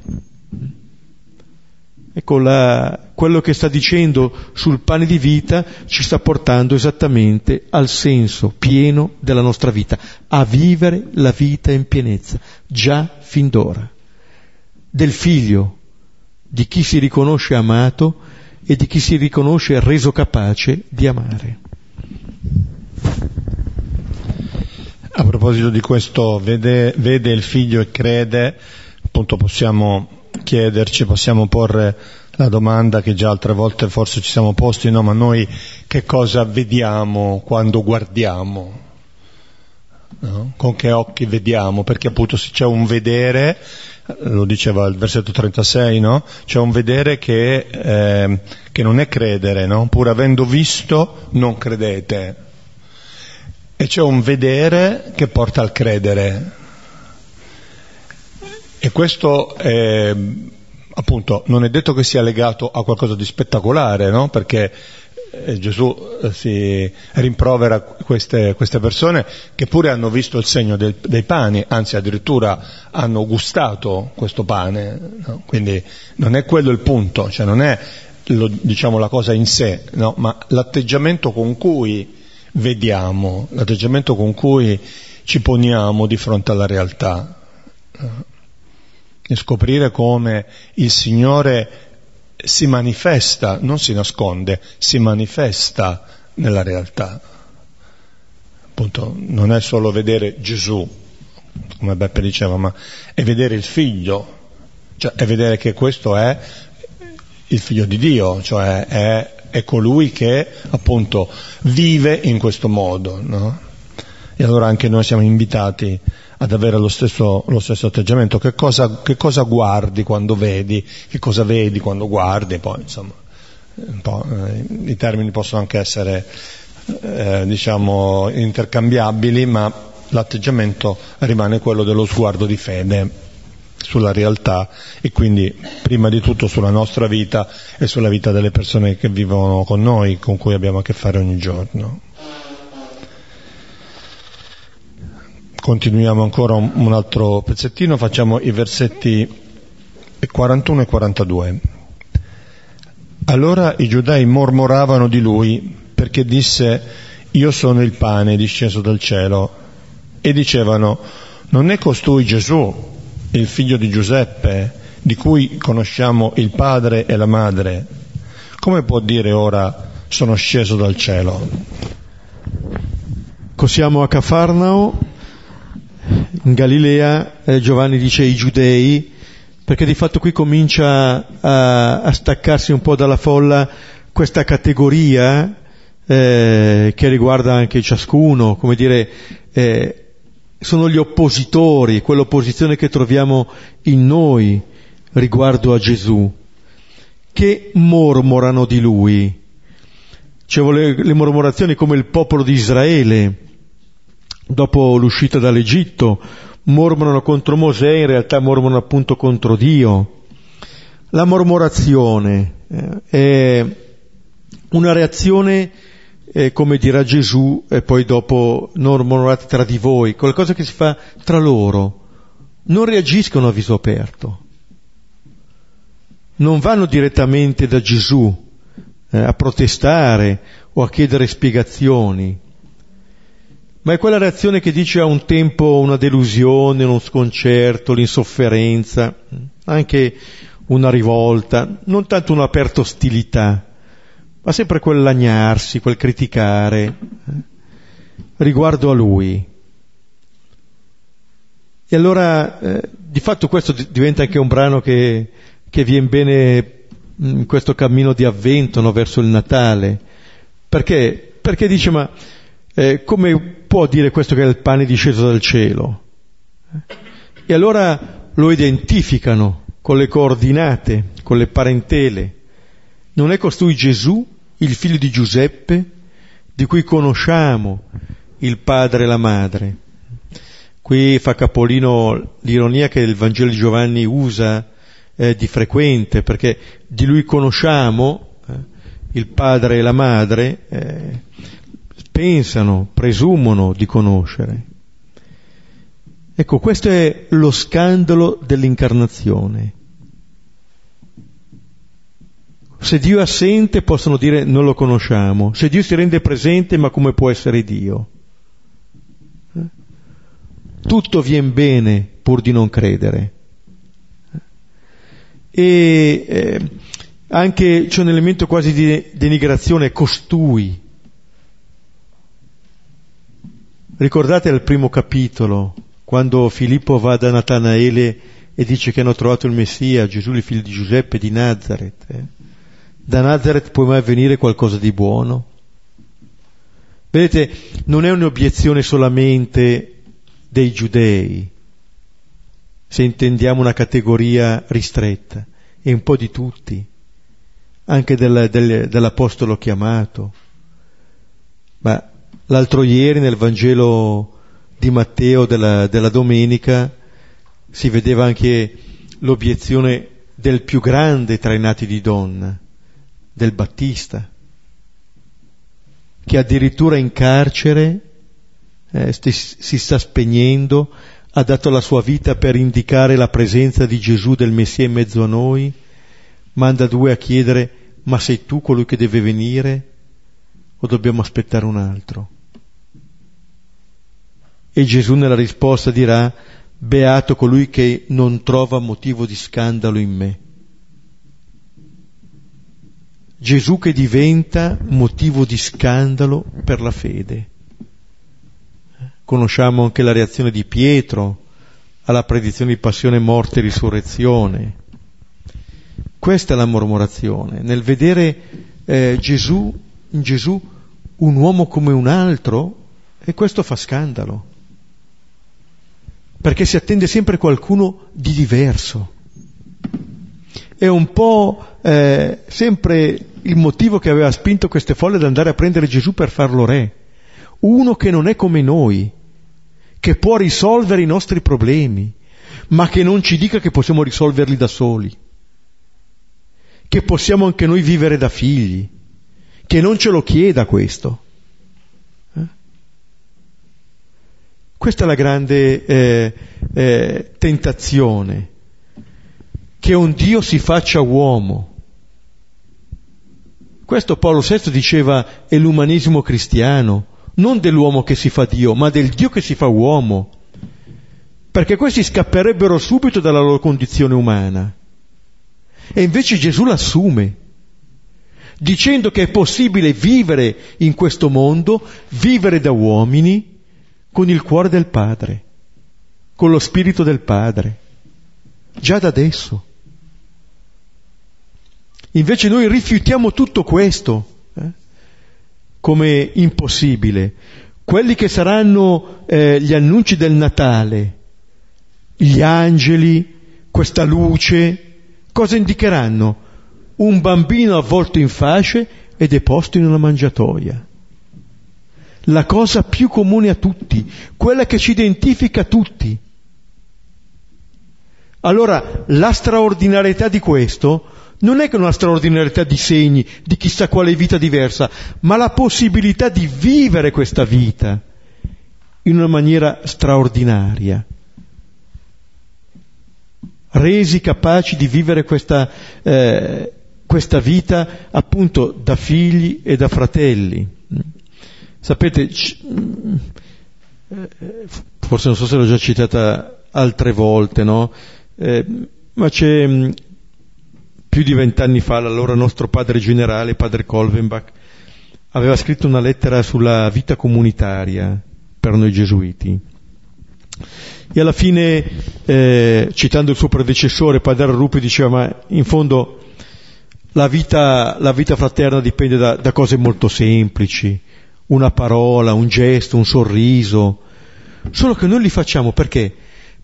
Speaker 2: Ecco, la, quello che sta dicendo sul pane di vita ci sta portando esattamente al senso pieno della nostra vita, a vivere la vita in pienezza, già fin d'ora. Del figlio, di chi si riconosce amato e di chi si riconosce reso capace di amare.
Speaker 1: A proposito di questo, vede, vede il figlio e crede, appunto possiamo chiederci, possiamo porre la domanda che già altre volte forse ci siamo posti, no, ma noi che cosa vediamo quando guardiamo? No? Con che occhi vediamo? Perché appunto se c'è un vedere, lo diceva il versetto 36, no? C'è un vedere che, eh, che non è credere, no? Pur avendo visto, non credete. E c'è un vedere che porta al credere. E questo è, appunto non è detto che sia legato a qualcosa di spettacolare, no? Perché eh, Gesù eh, si rimprovera queste, queste, persone che pure hanno visto il segno del, dei pani, anzi addirittura hanno gustato questo pane, no? quindi non è quello il punto, cioè non è lo, diciamo, la cosa in sé, no? ma l'atteggiamento con cui vediamo, l'atteggiamento con cui ci poniamo di fronte alla realtà e scoprire come il Signore si manifesta, non si nasconde, si manifesta nella realtà. Appunto, non è solo vedere Gesù, come Beppe diceva, ma è vedere il figlio, cioè è vedere che questo è il figlio di Dio, cioè è, è colui che appunto vive in questo modo, no? E allora anche noi siamo invitati ad avere lo stesso, lo stesso atteggiamento. Che cosa, che cosa, guardi quando vedi, che cosa vedi quando guardi, poi insomma, eh, i termini possono anche essere eh, diciamo intercambiabili, ma l'atteggiamento rimane quello dello sguardo di fede sulla realtà e quindi prima di tutto sulla nostra vita e sulla vita delle persone che vivono con noi, con cui abbiamo a che fare ogni giorno. Continuiamo ancora un, altro pezzettino, facciamo i versetti 41 e 42. Allora i giudei mormoravano di lui perché disse io sono il pane disceso dal cielo e dicevano non è costui Gesù, il figlio di Giuseppe, di cui conosciamo il padre e la madre? Come può dire ora sono sceso dal cielo?
Speaker 2: Siamo a Cafarnao in Galilea eh, Giovanni dice i giudei, perché di fatto qui comincia a, a staccarsi un po' dalla folla questa categoria eh, che riguarda anche ciascuno, come dire, eh, sono gli oppositori, quell'opposizione che troviamo in noi riguardo a Gesù, che mormorano di lui. Cioè le, le mormorazioni come il popolo di Israele, dopo l'uscita dall'Egitto, mormorano contro Mosè, in realtà mormorano appunto contro Dio. La mormorazione eh, è una reazione, eh, come dirà Gesù, e poi dopo non mormorate tra di voi, qualcosa che si fa tra loro. Non reagiscono a viso aperto. Non vanno direttamente da Gesù eh, a protestare o a chiedere spiegazioni ma è quella reazione che dice a un tempo una delusione, uno sconcerto, l'insofferenza, anche una rivolta, non tanto un'aperta ostilità, ma sempre quel lagnarsi, quel criticare eh, riguardo a lui. E allora, eh, di fatto questo diventa anche un brano che, che viene bene in questo cammino di avvento no, verso il Natale. Perché? Perché dice, ma eh, come può dire questo che è il pane disceso dal cielo? E allora lo identificano con le coordinate, con le parentele. Non è costui Gesù, il figlio di Giuseppe, di cui conosciamo il padre e la madre. Qui fa capolino l'ironia che il Vangelo di Giovanni usa eh, di frequente, perché di lui conosciamo eh, il padre e la madre, eh, pensano, presumono di conoscere. Ecco, questo è lo scandalo dell'incarnazione. Se Dio è assente possono dire non lo conosciamo, se Dio si rende presente ma come può essere Dio? Eh? Tutto viene bene pur di non credere. E eh, anche c'è un elemento quasi di denigrazione, costui. Ricordate al primo capitolo, quando Filippo va da Natanaele e dice che hanno trovato il Messia, Gesù il figlio di Giuseppe di Nazareth. Eh? Da Nazareth può mai venire qualcosa di buono? Vedete, non è un'obiezione solamente dei giudei, se intendiamo una categoria ristretta, è un po' di tutti, anche del, del, dell'Apostolo chiamato. Ma l'altro ieri nel Vangelo di Matteo della, della domenica si vedeva anche l'obiezione del più grande tra i nati di donna, del Battista, che addirittura in carcere eh, si sta spegnendo ha dato la sua vita per indicare la presenza di Gesù del Messia in mezzo a noi, manda due a chiedere ma sei tu colui che deve venire o dobbiamo aspettare un altro? E Gesù nella risposta dirà beato colui che non trova motivo di scandalo in me. Gesù che diventa motivo di scandalo per la fede. Conosciamo anche la reazione di Pietro alla predizione di passione, morte e risurrezione. Questa è la mormorazione, nel vedere eh, Gesù, in Gesù un uomo come un altro, e questo fa scandalo, perché si attende sempre qualcuno di diverso. È un po' eh, sempre il motivo che aveva spinto queste folle ad andare a prendere Gesù per farlo re. Uno che non è come noi, che può risolvere i nostri problemi, ma che non ci dica che possiamo risolverli da soli, che possiamo anche noi vivere da figli, che non ce lo chieda questo. Questa è la grande eh, eh, tentazione, che un Dio si faccia uomo. Questo Paolo VI diceva è l'umanesimo cristiano, non dell'uomo che si fa Dio, ma del Dio che si fa uomo, perché questi scapperebbero subito dalla loro condizione umana. E invece Gesù l'assume, dicendo che è possibile vivere in questo mondo, vivere da uomini, con il cuore del Padre, con lo spirito del Padre, già da adesso. Invece noi rifiutiamo tutto questo. Eh? come impossibile. Quelli che saranno eh, gli annunci del Natale, gli angeli, questa luce, cosa indicheranno? Un bambino avvolto in fasce ed è posto in una mangiatoia. La cosa più comune a tutti, quella che ci identifica tutti. Allora, la straordinarietà di questo non è che una straordinarietà di segni, di chissà quale vita diversa, ma la possibilità di vivere questa vita in una maniera straordinaria. Resi capaci di vivere questa, eh, questa vita appunto da figli e da fratelli. Sapete, forse non so se l'ho già citata altre volte, no? Eh, ma c'è più di vent'anni fa l'allora nostro padre generale, padre Kolvenbach, aveva scritto una lettera sulla vita comunitaria per noi gesuiti. E alla fine, eh, citando il suo predecessore, padre Rupi, diceva, ma in fondo la vita, la vita fraterna dipende da, da cose molto semplici, una parola, un gesto, un sorriso, solo che noi li facciamo perché?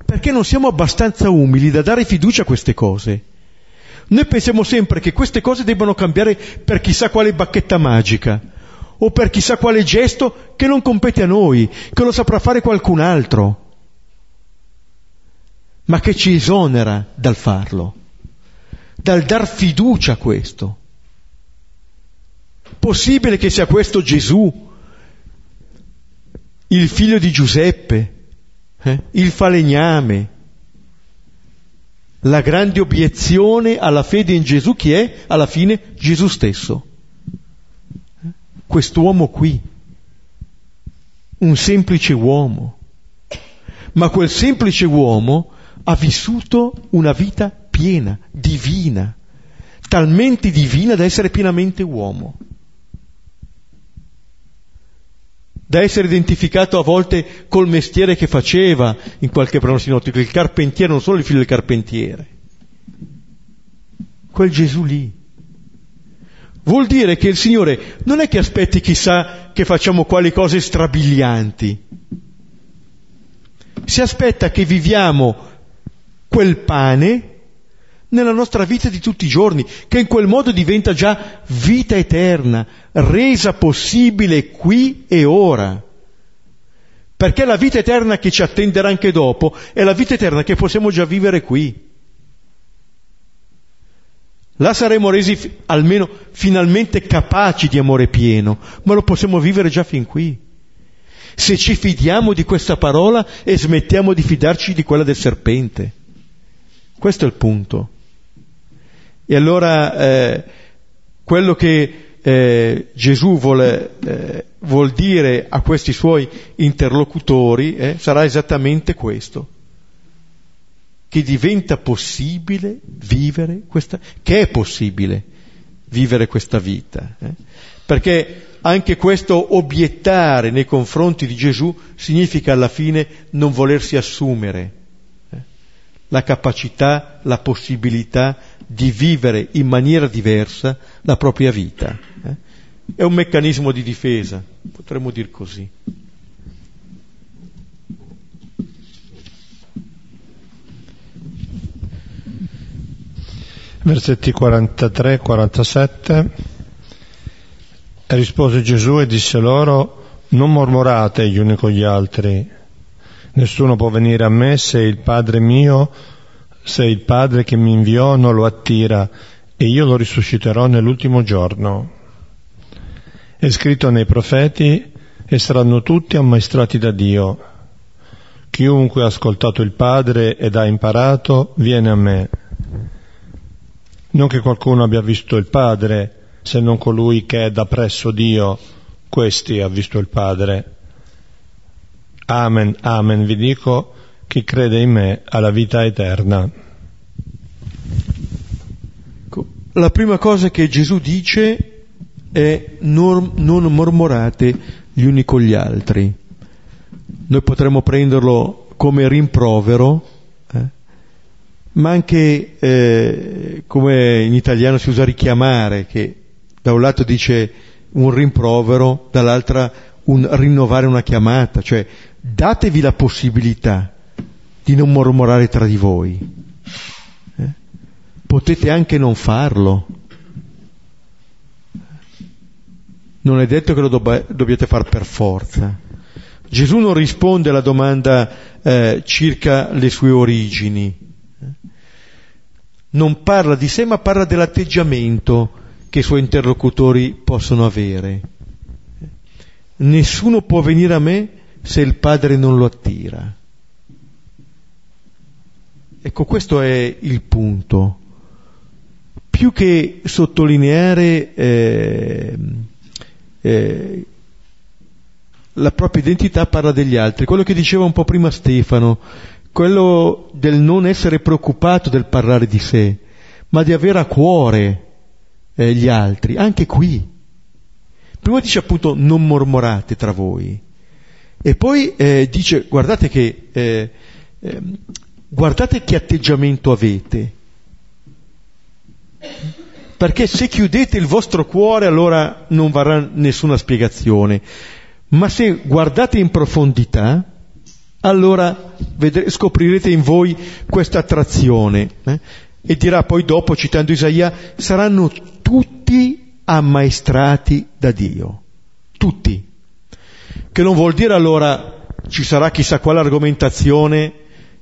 Speaker 2: Perché non siamo abbastanza umili da dare fiducia a queste cose. Noi pensiamo sempre che queste cose debbano cambiare per chissà quale bacchetta magica o per chissà quale gesto che non compete a noi, che lo saprà fare qualcun altro, ma che ci esonera dal farlo, dal dar fiducia a questo. Possibile che sia questo Gesù, il figlio di Giuseppe, eh? il falegname, la grande obiezione alla fede in Gesù che è alla fine Gesù stesso. Quest'uomo qui, un semplice uomo, ma quel semplice uomo ha vissuto una vita piena, divina, talmente divina da essere pienamente uomo. Da essere identificato a volte col mestiere che faceva in qualche brano sinottico, il carpentiere, non solo il figlio del carpentiere, quel Gesù lì. Vuol dire che il Signore non è che aspetti chissà che facciamo quali cose strabilianti, si aspetta che viviamo quel pane nella nostra vita di tutti i giorni, che in quel modo diventa già vita eterna, resa possibile qui e ora. Perché la vita eterna che ci attenderà anche dopo è la vita eterna che possiamo già vivere qui. Là saremo resi almeno finalmente capaci di amore pieno, ma lo possiamo vivere già fin qui. Se ci fidiamo di questa parola e smettiamo di fidarci di quella del serpente. Questo è il punto. E allora eh, quello che eh, Gesù vuole, eh, vuol dire a questi suoi interlocutori eh, sarà esattamente questo, che diventa possibile vivere questa, che è possibile vivere questa vita. Eh. Perché anche questo obiettare nei confronti di Gesù significa alla fine non volersi assumere la capacità, la possibilità di vivere in maniera diversa la propria vita. Eh? È un meccanismo di difesa, potremmo dir così.
Speaker 1: Versetti 43-47 Rispose Gesù e disse loro, non mormorate gli uni con gli altri, nessuno può venire a me se il Padre mio se il Padre che mi inviò non lo attira e io lo risusciterò nell'ultimo giorno. È scritto nei profeti e saranno tutti ammaestrati da Dio. Chiunque ha ascoltato il Padre ed ha imparato viene a me. Non che qualcuno abbia visto il Padre, se non colui che è da presso Dio, questi ha visto il Padre. Amen, amen, vi dico, chi crede in me ha la vita eterna.
Speaker 2: La prima cosa che Gesù dice è non, non mormorate gli uni con gli altri. Noi potremmo prenderlo come rimprovero, eh? ma anche eh, come in italiano si usa richiamare, che da un lato dice un rimprovero, dall'altra un rinnovare una chiamata, cioè datevi la possibilità di non mormorare tra di voi. Eh? Potete anche non farlo. Non è detto che lo dobb- dobbiate fare per forza. Gesù non risponde alla domanda eh, circa le sue origini. Non parla di sé, ma parla dell'atteggiamento che i suoi interlocutori possono avere. Nessuno può venire a me se il Padre non lo attira. Ecco, questo è il punto. Più che sottolineare eh, eh, la propria identità parla degli altri. Quello che diceva un po' prima Stefano, quello del non essere preoccupato del parlare di sé, ma di avere a cuore eh, gli altri, anche qui. Prima dice appunto non mormorate tra voi. E poi eh, dice, guardate che eh, guardate che atteggiamento avete. Perché se chiudete il vostro cuore allora non varrà nessuna spiegazione. Ma se guardate in profondità, allora vedrete, scoprirete in voi questa attrazione. Eh? E dirà poi dopo, citando Isaia, saranno tutti ammaestrati da Dio. Tutti. Che non vuol dire allora ci sarà chissà quale argomentazione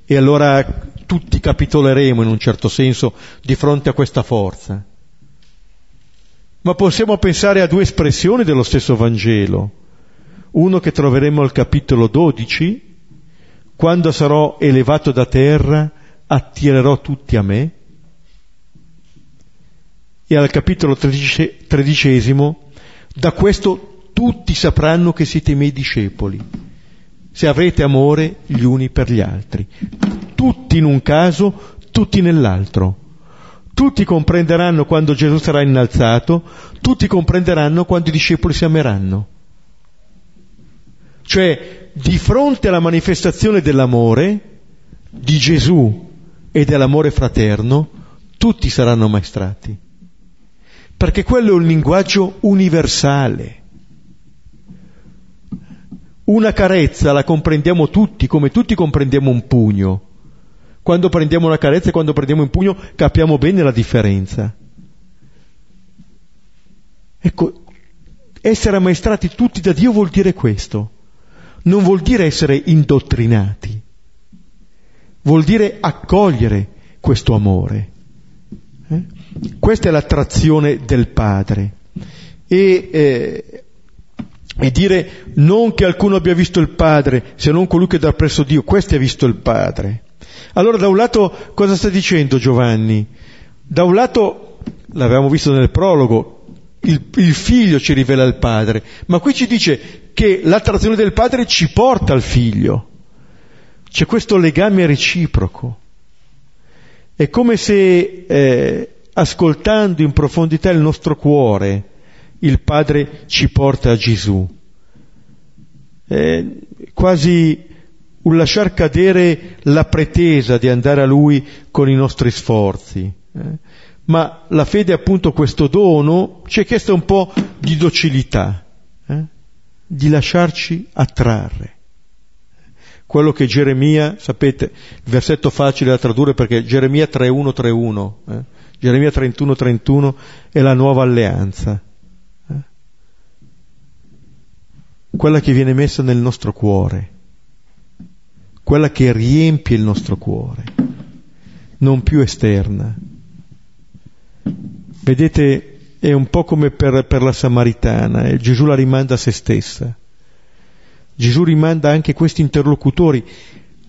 Speaker 2: e allora tutti capitoleremo in un certo senso di fronte a questa forza. Ma possiamo pensare a due espressioni dello stesso Vangelo. Uno che troveremo al capitolo 12, quando sarò elevato da terra, attirerò tutti a me. E al capitolo tredicesimo, da questo tutti sapranno che siete miei discepoli, se avrete amore gli uni per gli altri. Tutti in un caso, tutti nell'altro. Tutti comprenderanno quando Gesù sarà innalzato, tutti comprenderanno quando i discepoli si ameranno. Cioè, di fronte alla manifestazione dell'amore di Gesù e dell'amore fraterno, tutti saranno maestrati. Perché quello è un linguaggio universale. Una carezza la comprendiamo tutti, come tutti comprendiamo un pugno. Quando prendiamo una carezza e quando prendiamo un pugno capiamo bene la differenza. Ecco, essere ammaestrati tutti da Dio vuol dire questo. Non vuol dire essere indottrinati, vuol dire accogliere questo amore. Eh? Questa è l'attrazione del Padre. E, eh, e dire non che alcuno abbia visto il Padre, se non colui che dà presso Dio, questo ha visto il Padre. Allora da un lato cosa sta dicendo Giovanni? Da un lato, l'avevamo visto nel prologo, il, il, figlio ci rivela il padre, ma qui ci dice che l'attrazione del padre ci porta al figlio. C'è questo legame reciproco. È come se eh, ascoltando in profondità il nostro cuore, il padre ci porta a Gesù. È quasi un lasciar cadere la pretesa di andare a Lui con i nostri sforzi. Eh? Ma la fede, appunto, questo dono, ci è chiesto un po' di docilità, eh? di lasciarci attrarre. Quello che Geremia, sapete, versetto facile da tradurre perché Geremia 3.1.3.1, eh? Geremia 31.31 è la nuova alleanza, eh? Quella che viene messa nel nostro cuore quella che riempie il nostro cuore, non più esterna. Vedete, è un po' come per, per la Samaritana, eh? Gesù la rimanda a se stessa. Gesù rimanda anche questi interlocutori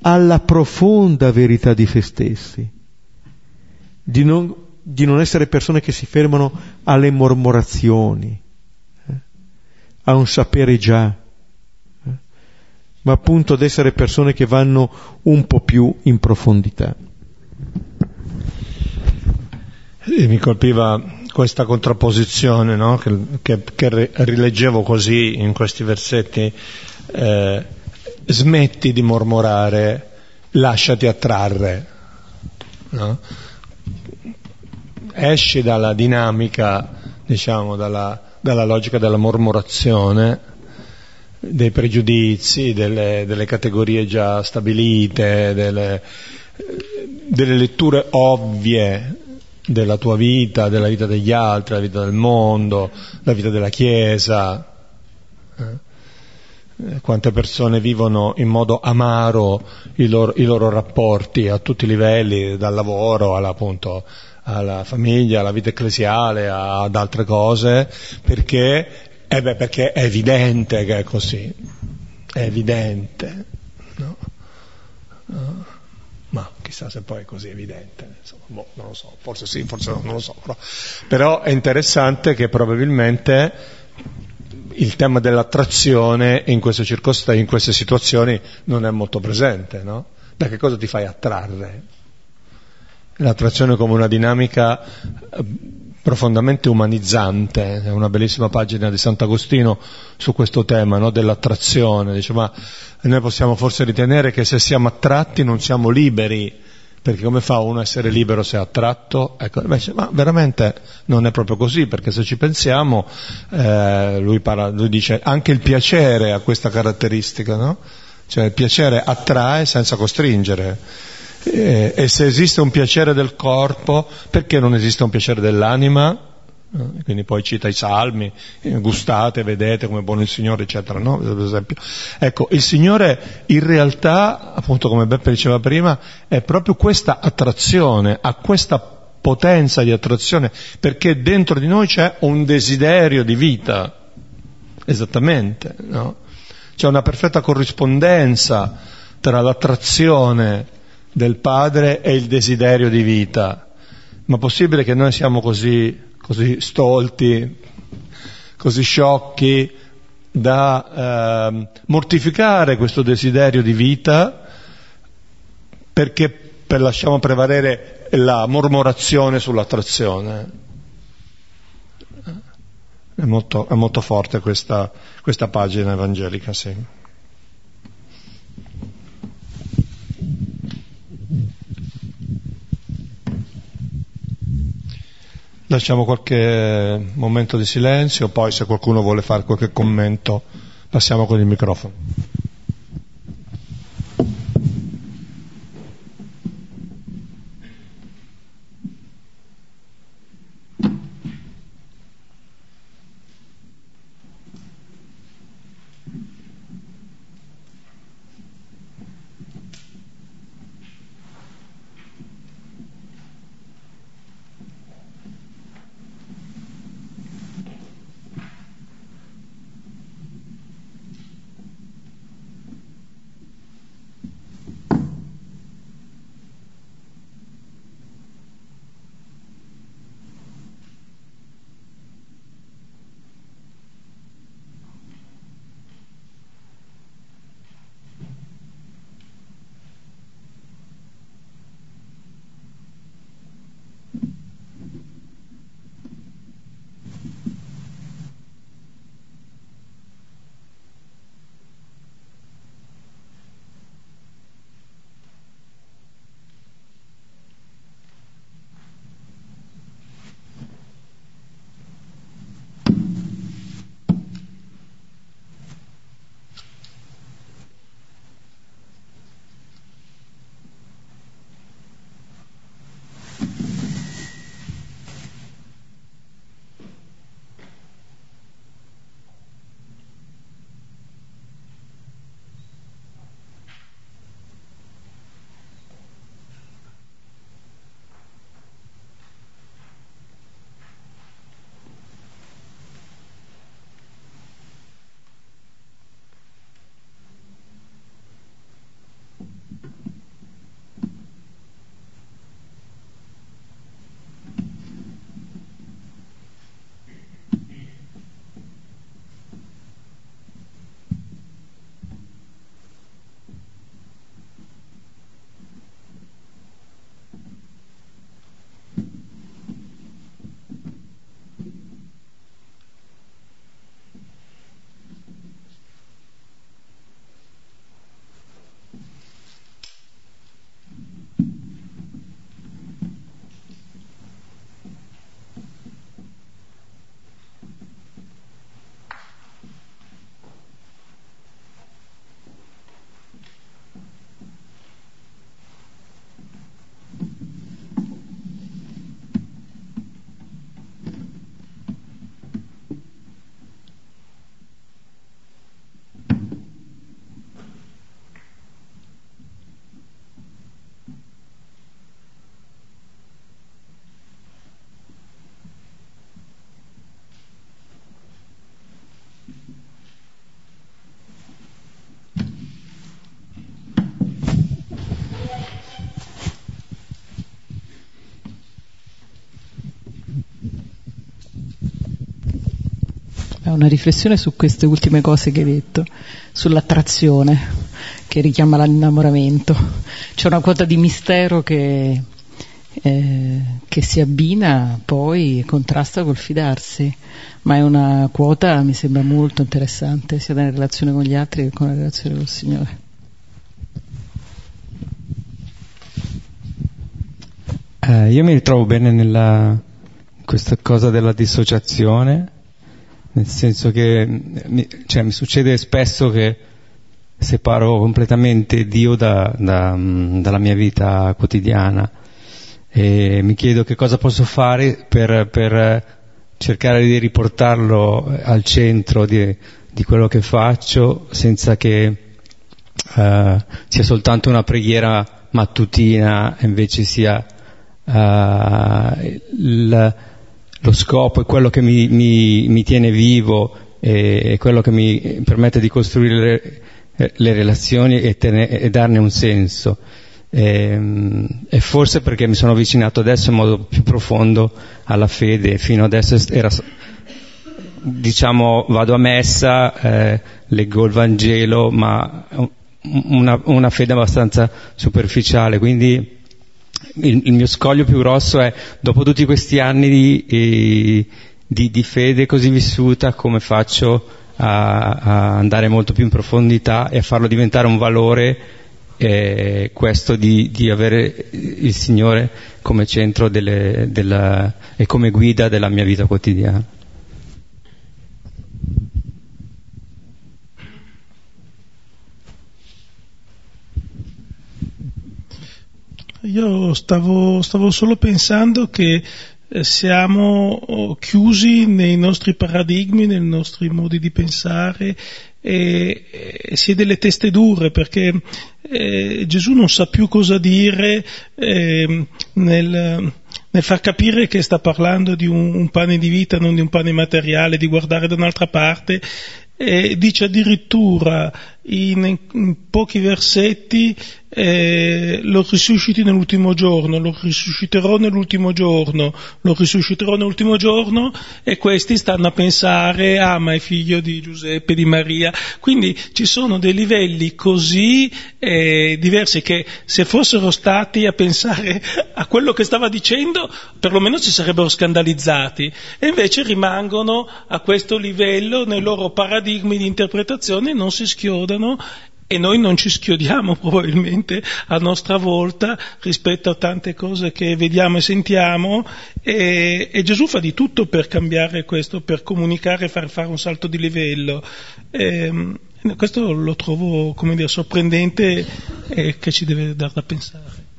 Speaker 2: alla profonda verità di se stessi, di non, di non essere persone che si fermano alle mormorazioni? A un sapere già, ma appunto ad essere persone che vanno un po' più in profondità.
Speaker 1: E mi colpiva questa contrapposizione no? che, che, che, rileggevo così in questi versetti, eh, smetti di mormorare, lasciati attrarre, no? esci dalla dinamica, diciamo, dalla, dalla logica della mormorazione dei pregiudizi, delle, delle categorie già stabilite, delle, delle, letture ovvie della tua vita, della vita degli altri, della vita del mondo, della vita della Chiesa. Eh? Quante persone vivono in modo amaro i loro, i loro rapporti a tutti i livelli, dal lavoro alla, appunto, alla famiglia, alla vita ecclesiale, ad altre cose, perché eh beh, perché è evidente che è così, è evidente, no? Ma chissà se poi è così evidente, insomma, boh, non lo so, forse sì, forse no, non lo so. Però, però è interessante che probabilmente il tema dell'attrazione in queste circostanze, in queste situazioni non è molto presente, no? Da che cosa ti fai attrarre? L'attrazione come una dinamica profondamente umanizzante, è una bellissima pagina di Sant'Agostino su questo tema no? dell'attrazione, dice ma noi possiamo forse ritenere che se siamo attratti non siamo liberi perché come fa uno a essere libero se è attratto? Ecco, invece, ma veramente non è proprio così, perché se ci pensiamo, eh, lui, parla, lui, dice anche il piacere ha questa caratteristica, no? Cioè il piacere attrae senza costringere. E, e se esiste un piacere del corpo, perché non esiste un piacere dell'anima? Quindi poi cita i salmi, eh, gustate, vedete come è buono il Signore, eccetera, no? Per esempio. Ecco, il Signore in realtà, appunto come Beppe diceva prima, è proprio questa attrazione, ha questa potenza di attrazione, perché dentro di noi c'è un desiderio di vita, esattamente, no? C'è una perfetta corrispondenza tra l'attrazione del Padre e il desiderio di vita. Ma possibile che noi siamo così così stolti, così sciocchi da eh, mortificare questo desiderio di vita perché per lasciamo prevalere la mormorazione sull'attrazione. È molto, è molto forte questa, questa pagina evangelica, sì. Lasciamo qualche momento di silenzio, poi se qualcuno vuole fare qualche commento passiamo con il microfono.
Speaker 3: Una riflessione su queste ultime cose che hai detto, sull'attrazione che richiama l'innamoramento. C'è una quota di mistero che, eh, che si abbina poi e contrasta col fidarsi, ma è una quota, mi sembra molto interessante, sia nella relazione con gli altri che con la relazione col Signore.
Speaker 4: Eh, io mi ritrovo bene nella questa cosa della dissociazione, nel senso che mi, cioè, mi succede spesso che separo completamente Dio da, da, dalla mia vita quotidiana e mi chiedo che cosa posso fare per, per cercare di riportarlo al centro di, di quello che faccio senza che uh, sia soltanto una preghiera mattutina invece sia uh, il, lo scopo è quello che mi, mi, mi tiene vivo e, quello che mi permette di costruire le, le relazioni e, tene, e, darne un senso. E, ehm, e, forse perché mi sono avvicinato adesso in modo più profondo alla fede, fino adesso era, diciamo, vado a messa, eh, leggo il Vangelo, ma una, una fede abbastanza superficiale, quindi il, il, mio scoglio più grosso è, dopo tutti questi anni di, di, di fede così vissuta, come faccio a, a, andare molto più in profondità e a farlo diventare un valore, eh, questo di, di, avere il Signore come centro delle, della, e come guida della mia vita quotidiana.
Speaker 5: Io stavo, stavo solo pensando che eh, siamo oh, chiusi nei nostri paradigmi, nei nostri modi di pensare e, e si è delle teste dure perché eh, Gesù non sa più cosa dire eh, nel, nel, far capire che sta parlando di un, un, pane di vita, non di un pane materiale, di guardare da un'altra parte. E dice addirittura in, in pochi versetti eh, lo risusciti nell'ultimo giorno, lo risusciterò nell'ultimo giorno, lo risusciterò nell'ultimo giorno e questi stanno a pensare, ah ma è figlio di Giuseppe, di Maria. Quindi ci sono dei livelli così eh, diversi che se fossero stati a pensare (laughs) a quello che stava dicendo, perlomeno si sarebbero scandalizzati e invece rimangono a questo livello nei loro paradigmi di interpretazione non si schiodano e noi non ci schiodiamo (laughs) probabilmente a nostra volta rispetto a tante cose che vediamo e sentiamo e, e Gesù fa di tutto per cambiare questo, per comunicare e far fare un salto di livello. E, questo lo trovo come dire, sorprendente e che ci deve dar da pensare.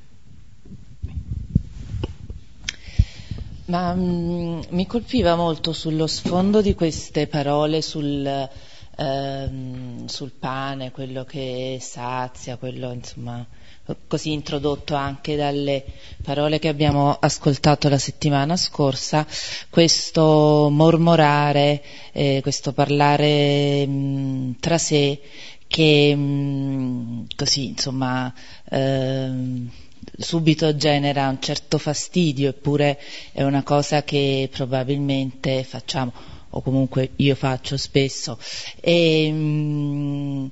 Speaker 6: Ma mh, mm, mi colpiva molto sullo sfondo di queste parole sul ehm, sul pane, quello che sazia, quello insomma così introdotto anche dalle parole che abbiamo ascoltato la settimana scorsa, questo mormorare, eh, questo parlare mh, tra sé che mh, così insomma ehm, subito genera un certo fastidio, eppure è una cosa che probabilmente facciamo o comunque io faccio spesso. E, mm,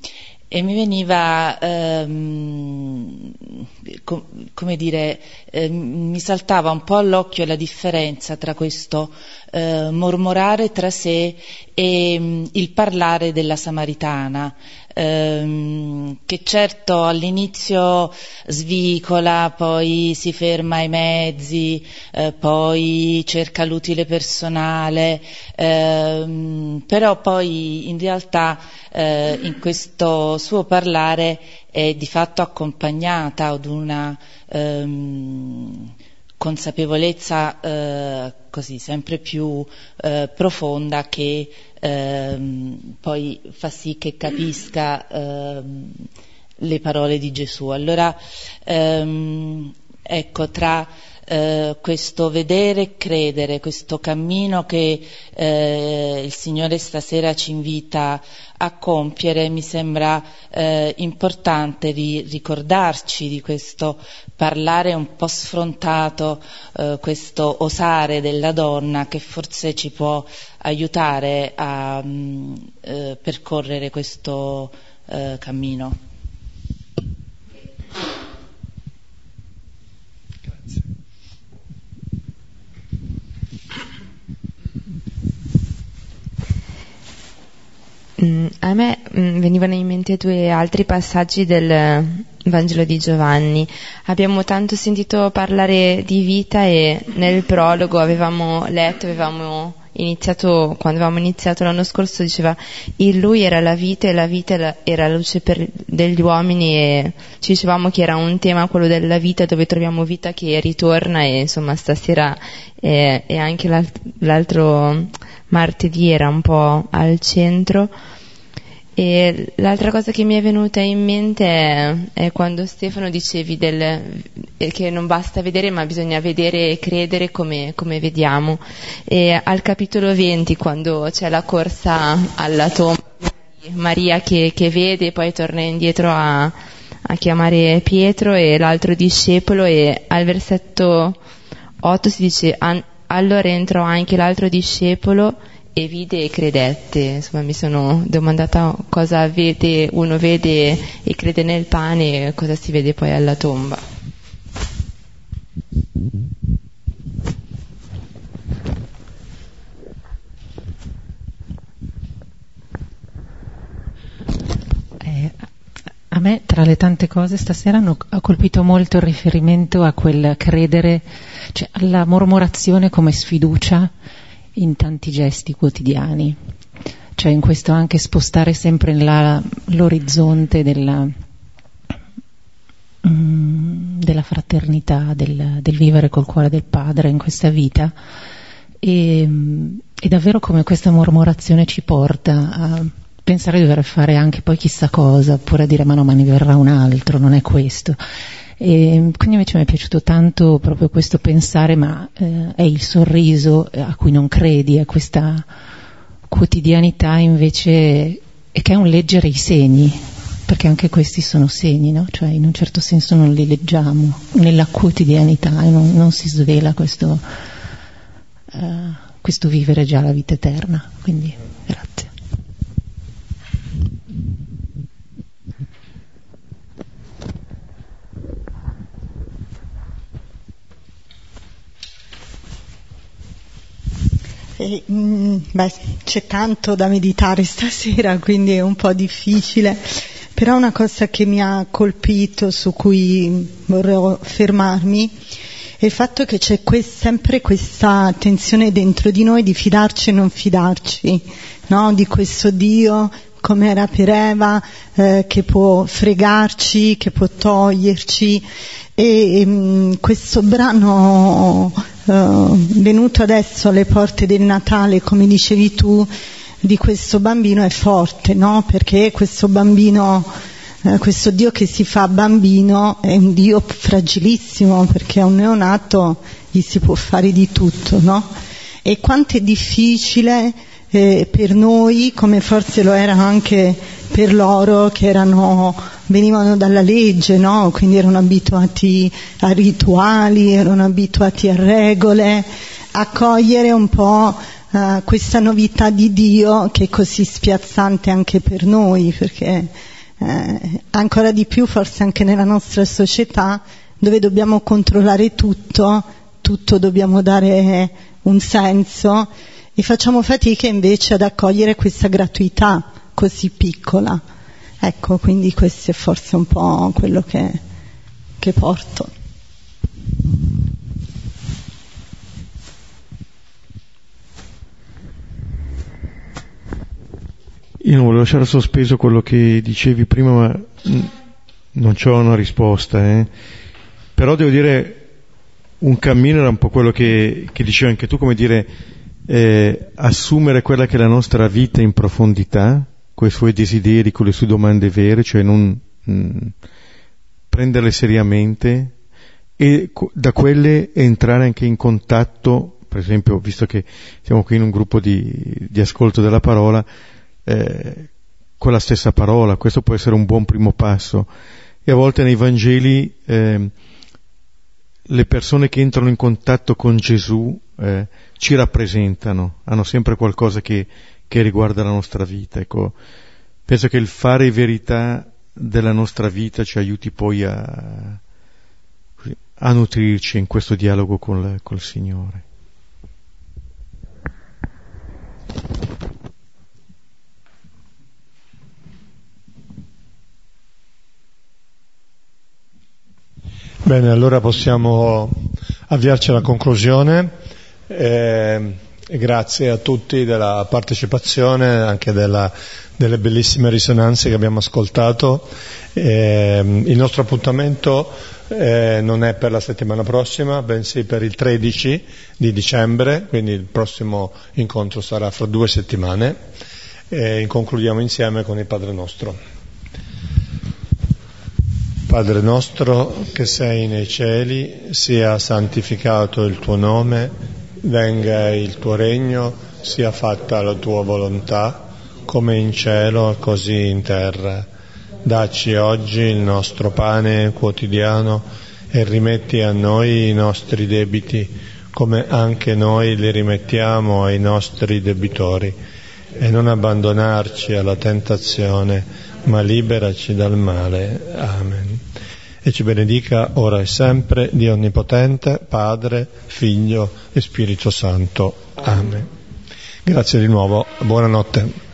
Speaker 6: e mi veniva, ehm, com, come dire, eh, mi saltava un po' all'occhio la differenza tra questo eh, mormorare tra sé e mh, mm, il parlare della Samaritana ehm, che certo all'inizio svicola, poi si ferma ai mezzi, eh, poi cerca l'utile personale, ehm, però poi in realtà eh, in questo suo parlare è di fatto accompagnata ad una ehm, consapevolezza eh, così sempre più eh, profonda che ehm, poi fa sì che capisca ehm, le parole di Gesù. Allora, ehm, ecco, tra eh, questo vedere e credere, questo cammino che eh, il Signore stasera ci invita a compiere, mi sembra eh, importante di ricordarci di questo parlare un po' sfrontato, eh, questo osare della donna che forse ci può aiutare a mh, mm, eh, percorrere questo eh, cammino.
Speaker 7: A me mm, venivano in mente due altri passaggi del, Vangelo di Giovanni. Abbiamo tanto sentito parlare di vita e nel prologo avevamo letto, avevamo iniziato, quando avevamo iniziato l'anno scorso diceva in lui era la vita e la vita era la luce per, degli uomini e ci dicevamo che era un tema quello della vita dove troviamo vita che ritorna e insomma stasera eh, e anche l'alt- l'altro martedì era un po' al centro e l'altra cosa che mi è venuta in mente è, è quando Stefano dicevi del, che non basta vedere ma bisogna vedere e credere come, come, vediamo. E al capitolo 20 quando c'è la corsa alla tomba Maria che, che vede e poi torna indietro a, a chiamare Pietro e l'altro discepolo e al versetto 8 si dice allora entrò anche l'altro discepolo e vide e credette, insomma mi sono domandata cosa vede, uno vede e crede nel pane e cosa si vede poi alla tomba.
Speaker 8: A me, tra le tante cose, stasera hanno, ha colpito molto il riferimento a quel credere, cioè alla mormorazione come sfiducia in tanti gesti quotidiani, cioè in questo anche spostare sempre la, l'orizzonte della, mm, della fraternità, del, del, vivere col cuore del Padre in questa vita. E, e davvero come questa mormorazione ci porta a pensare di dover fare anche poi chissà cosa, oppure dire ma no, ma ne verrà un altro, non è questo. E quindi invece mi è piaciuto tanto proprio questo pensare, ma eh, è il sorriso a cui non credi, è questa quotidianità invece che è un leggere i segni, perché anche questi sono segni, no? Cioè in un certo senso non li leggiamo nella quotidianità non, non si svela questo, uh, questo vivere già la vita eterna. Quindi
Speaker 9: Eh, mm, beh, c'è tanto da meditare stasera, quindi è un po' difficile, però una cosa che mi ha colpito, su cui vorrei fermarmi, è il fatto che c'è que- sempre questa tensione dentro di noi di fidarci e non fidarci, no? di questo Dio come era per Eva, eh, che può fregarci, che può toglierci. E, e mm, questo brano uh, venuto adesso alle porte del Natale, come dicevi tu, di questo bambino è forte, no? Perché questo bambino, uh, questo Dio che si fa bambino è un Dio fragilissimo, perché a un neonato gli si può fare di tutto, no? E quanto è difficile eh, per noi, come forse lo era anche per loro che erano, venivano dalla legge, no? quindi erano abituati a rituali, erano abituati a regole, accogliere un po' uh, questa novità di Dio che è così spiazzante anche per noi, perché eh, ancora di più forse anche nella nostra società dove dobbiamo controllare tutto, tutto dobbiamo dare un senso e facciamo fatica invece ad accogliere questa gratuità così piccola. Ecco, quindi questo è forse un po' quello che, che porto.
Speaker 2: Io non volevo lasciare sospeso quello che dicevi prima, ma non c'ho una risposta, eh. però devo dire un cammino era un po' quello che, che dicevi anche tu, come dire eh, assumere quella che è la nostra vita in profondità, con i suoi desideri, con le sue domande vere, cioè non mh, mm, prenderle seriamente e da quelle entrare anche in contatto, per esempio, visto che siamo qui in un gruppo di, di ascolto della parola, eh, con la stessa parola, questo può essere un buon primo passo. E a volte nei Vangeli eh, le persone che entrano in contatto con Gesù eh, ci rappresentano, hanno sempre qualcosa che, che riguarda la nostra vita. Ecco, penso che il fare verità della nostra vita ci aiuti poi a, a nutrirci in questo dialogo col, col Signore.
Speaker 1: Bene, allora possiamo avviarci alla conclusione. Eh, grazie a tutti della partecipazione, anche della, delle bellissime risonanze che abbiamo ascoltato. Eh, il nostro appuntamento eh, non è per la settimana prossima, bensì per il 13 di dicembre, quindi il prossimo incontro sarà fra due settimane e concludiamo insieme con il Padre nostro. Padre nostro che sei nei cieli, sia santificato il tuo nome, venga il tuo regno, sia fatta la tua volontà, come in cielo così in terra. Dacci oggi il nostro pane quotidiano e rimetti a noi i nostri debiti, come anche noi li rimettiamo ai nostri debitori, e non abbandonarci alla tentazione, ma liberaci dal male. Amen. E ci benedica ora e sempre Dio Onnipotente, Padre, Figlio e Spirito Santo. Amen. Grazie di nuovo, buonanotte.